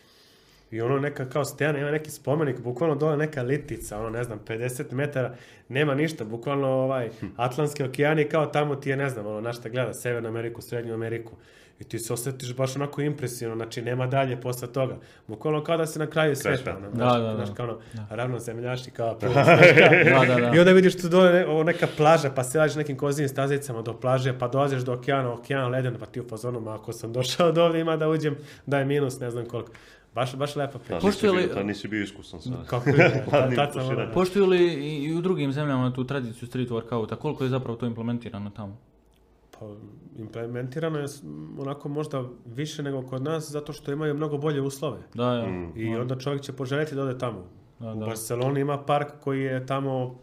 i ono neka kao stena, ima neki spomenik, bukvalno dole neka litica, ono ne znam, 50 metara, nema ništa, bukvalno ovaj Atlantski okean i kao tamo ti je, ne znam, ono na šta gleda, Severnu Ameriku, Srednju Ameriku. I ti se osjetiš baš onako impresivno, znači nema dalje posle toga. Bukvalno kao da si na kraju sveta. Ono,
Da, da, da.
kao ono, ravnozemljaši, kao plus,
Da, da, da.
i onda vidiš tu dole ne, ovo neka plaža, pa se nekim kozijim stazicama do plaže, pa dolaziš do okeana, okean leden, pa ti u fazonu, ma ako sam došao do ovdje ima da uđem, da je minus, ne znam koliko. Baš, baš lepa priča.
Nisi
li-
tad nisi bio iskusan sad.
Kako je,
tuširanjem.
ono-
Poštuju li i u drugim zemljama tu tradiciju street workouta? Koliko je zapravo to implementirano tamo?
Pa, implementirano je onako možda više nego kod nas, zato što imaju mnogo bolje uslove.
Da, ja.
Mm.
I onda čovjek će poželjeti da ode tamo.
Da,
U
da.
Barceloni ima park koji je tamo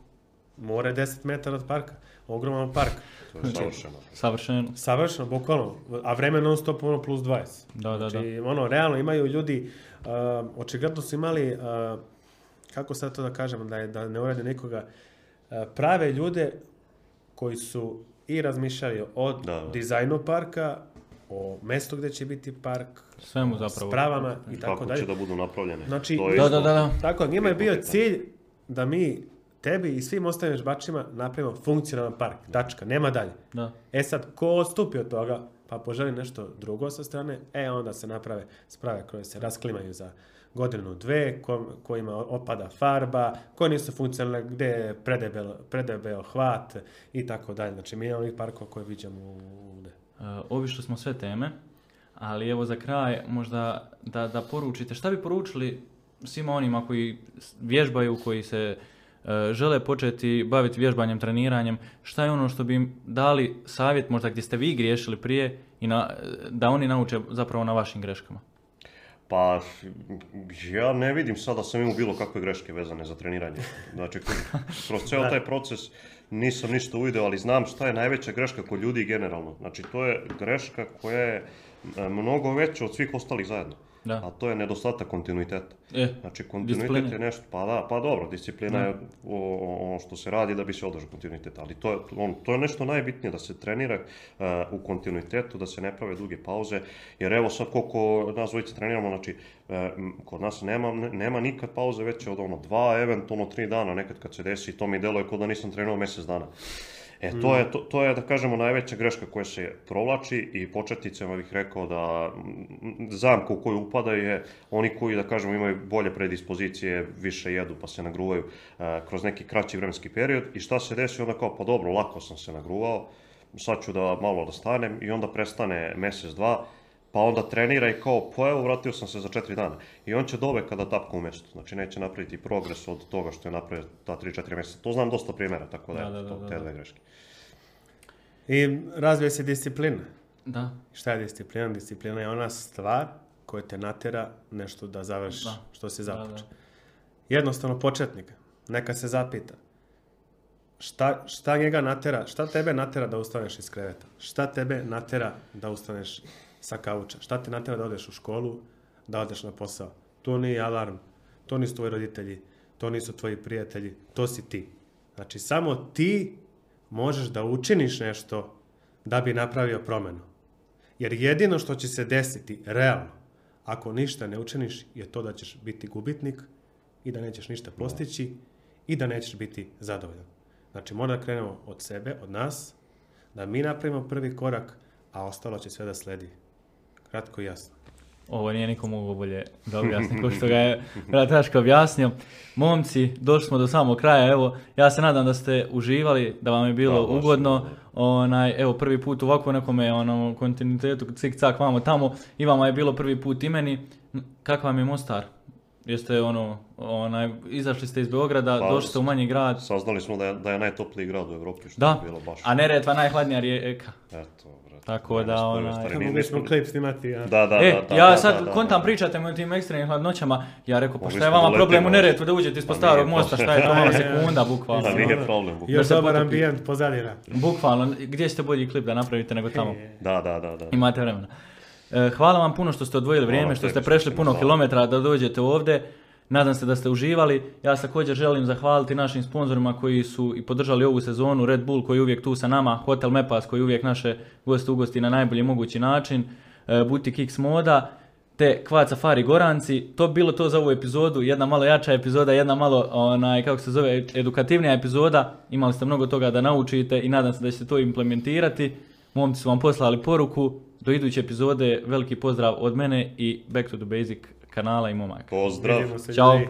more 10 metara od parka. Ogroman park.
To je savršeno.
Savršeno.
Savršeno, bukvalno. A vreme non stop ono plus 20.
Da, da, da.
Znači, ono, realno imaju ljudi, uh, očigledno su imali, uh, kako sad to da kažem, da, je, da ne urede nikoga, uh, prave ljude koji su i razmišljali o
Da, da.
dizajnu parka, o mestu gdje će biti park,
Svemu zapravo.
spravama i tako
Kako
dalje.
će da budu napravljene.
Znači,
To je
Da, da, da, da.
Tako, njima je bio cilj da mi tebi i svim ostalim žbačima napravimo funkcionalan park. Tačka, nema dalje.
Da.
E sad, ko odstupi od toga, pa poželi nešto drugo sa strane, e onda se naprave sprave koje se rasklimaju za godinu, dve, ko, kojima opada farba, koje nisu funkcionalne, gdje je predebel, predebeo hvat i tako dalje. Znači, mi imamo onih parkova koje viđamo ovdje.
Uh, obišli smo sve teme, ali evo za kraj možda da, da poručite, šta bi poručili svima onima koji vježbaju, koji se uh, žele početi baviti vježbanjem, treniranjem, šta je ono što bi im dali savjet možda gdje ste vi griješili prije i na, da oni nauče zapravo na vašim greškama?
Pa, ja ne vidim sada da sam imao bilo kakve greške vezane za treniranje. Znači, kroz- cijel taj proces nisam ništa uvideo, ali znam šta je najveća greška kod ljudi generalno. Znači, to je greška koja je e, mnogo veća od svih ostalih zajedno.
Da.
A to je nedostatak kontinuiteta.
E,
Znači, kontinuitet
disciplina.
je nešto, pa da, pa dobro, disciplina je o- o- ono što se radi da bi se održao kontinuitet, ali to je, on, to je nešto najbitnije, da se trenira e, u kontinuitetu, da se ne prave duge pauze, jer evo sad koliko nas dvojice treniramo, znači, m, kod nas nema, ne- nema nikad pauze veće od ono dva, eventualno tri dana, nekad kad se desi, to mi deluje kao da nisam trenirao mjesec dana. E, to je, to, to je, da kažemo, najveća greška koja se provlači i početnicama bih rekao da mm, zamka u koju upada je oni koji, da kažemo, imaju bolje predispozicije, više jedu pa se nagruvaju e, kroz neki kraći vremenski period. I šta se desi? Onda kao, pa dobro, lako sam se nagruvao, sad ću da malo da stanem i onda prestane mjesec, dva, pa onda trenira i kao, pa evo, vratio sam se za četiri dana. I on će dobe kada tapka u mjestu, znači neće napraviti progres od toga što je napravio ta 3-4 mjeseca. To znam dosta primjera, tako da,
Da,
eto,
da, da,
to,
da,
te dve greške.
I razvije se disciplina.
Da.
Šta je disciplina? Disciplina je ona stvar koja te natjera nešto da završiš
Da.
što si započeo.
da.
Jednostavno početnik, neka se zapita. Šta, šta njega natera, šta tebe natera da ustaneš iz kreveta? Šta tebe natera da ustaneš sa kauča? Šta te natera da odeš u školu, da odeš na posao? To nije alarm, to nisu tvoji roditelji, to nisu tvoji prijatelji, to si ti. Znači, samo ti možeš da učiniš nešto da bi napravio promjenu. Jer jedino što će se desiti, realno, ako ništa ne učiniš, je to da ćeš biti gubitnik i da nećeš ništa postići i da nećeš biti zadovoljan. Znači, mora da krenemo od sebe, od nas, da mi napravimo prvi korak, a ostalo će sve da sledi. Kratko i jasno.
Ovo nije nikom mogao bolje da objasni, ko što ga je brat Raško objasnio. Momci, došli smo do samog kraja, evo, ja se nadam da ste uživali, da vam je bilo
Da,
ugodno. Onaj, evo, prvi put u ovako nekome ono, kontinuitetu, cik cak vamo tamo, i vama je bilo prvi put i meni. Kakav vam je Mostar? Jeste ono, onaj, izašli ste iz Beograda,
Pa,
došli ste u manji grad,
Saznali smo da je, da je najtopliji grad u Evropi, što
da,
je bilo baš...
a Neretva najhladnija rijeka.
Eto.
Tako da,
Kako mogli smo klip snimati, a?
Da, da,
e,
da, da,
ja sad
da,
kontam
da.
pričate mi o tim ekstremnim hladnoćama, ja rekao pa šta je vama
da
problem u. Neretvu da uđete ispod
Pa
starog mosta, šta je to malo sekunda bukvalno.
Da, nije problem. bukvalno.
Još dobar ambijent pozadina.
Bukvalno, gdje ćete bolji klip da napravite nego tamo?
Da, da, da, da.
Imate vremena. E, hvala vam puno što ste odvojili vrijeme, što ste prešli puno
hvala.
kilometara da dođete ovdje. Nadam se da ste uživali. Ja također želim zahvaliti našim sponzorima koji su i podržali ovu sezonu. Red Bull koji je uvijek tu sa nama, Hotel Mepas koji uvijek naše goste ugosti na najbolji mogući način, e, Butik X Moda, te Kvad Safari Goranci. To bi bilo to za ovu epizodu, jedna malo jača epizoda, jedna malo, onaj, kako se zove, edukativnija epizoda. Imali ste mnogo toga da naučite i nadam se da ćete to implementirati. Momci su vam poslali poruku. Do iduće epizode veliki pozdrav od mene i Back to the Basic kanala i momaka.
Pozdrav.
Ćao.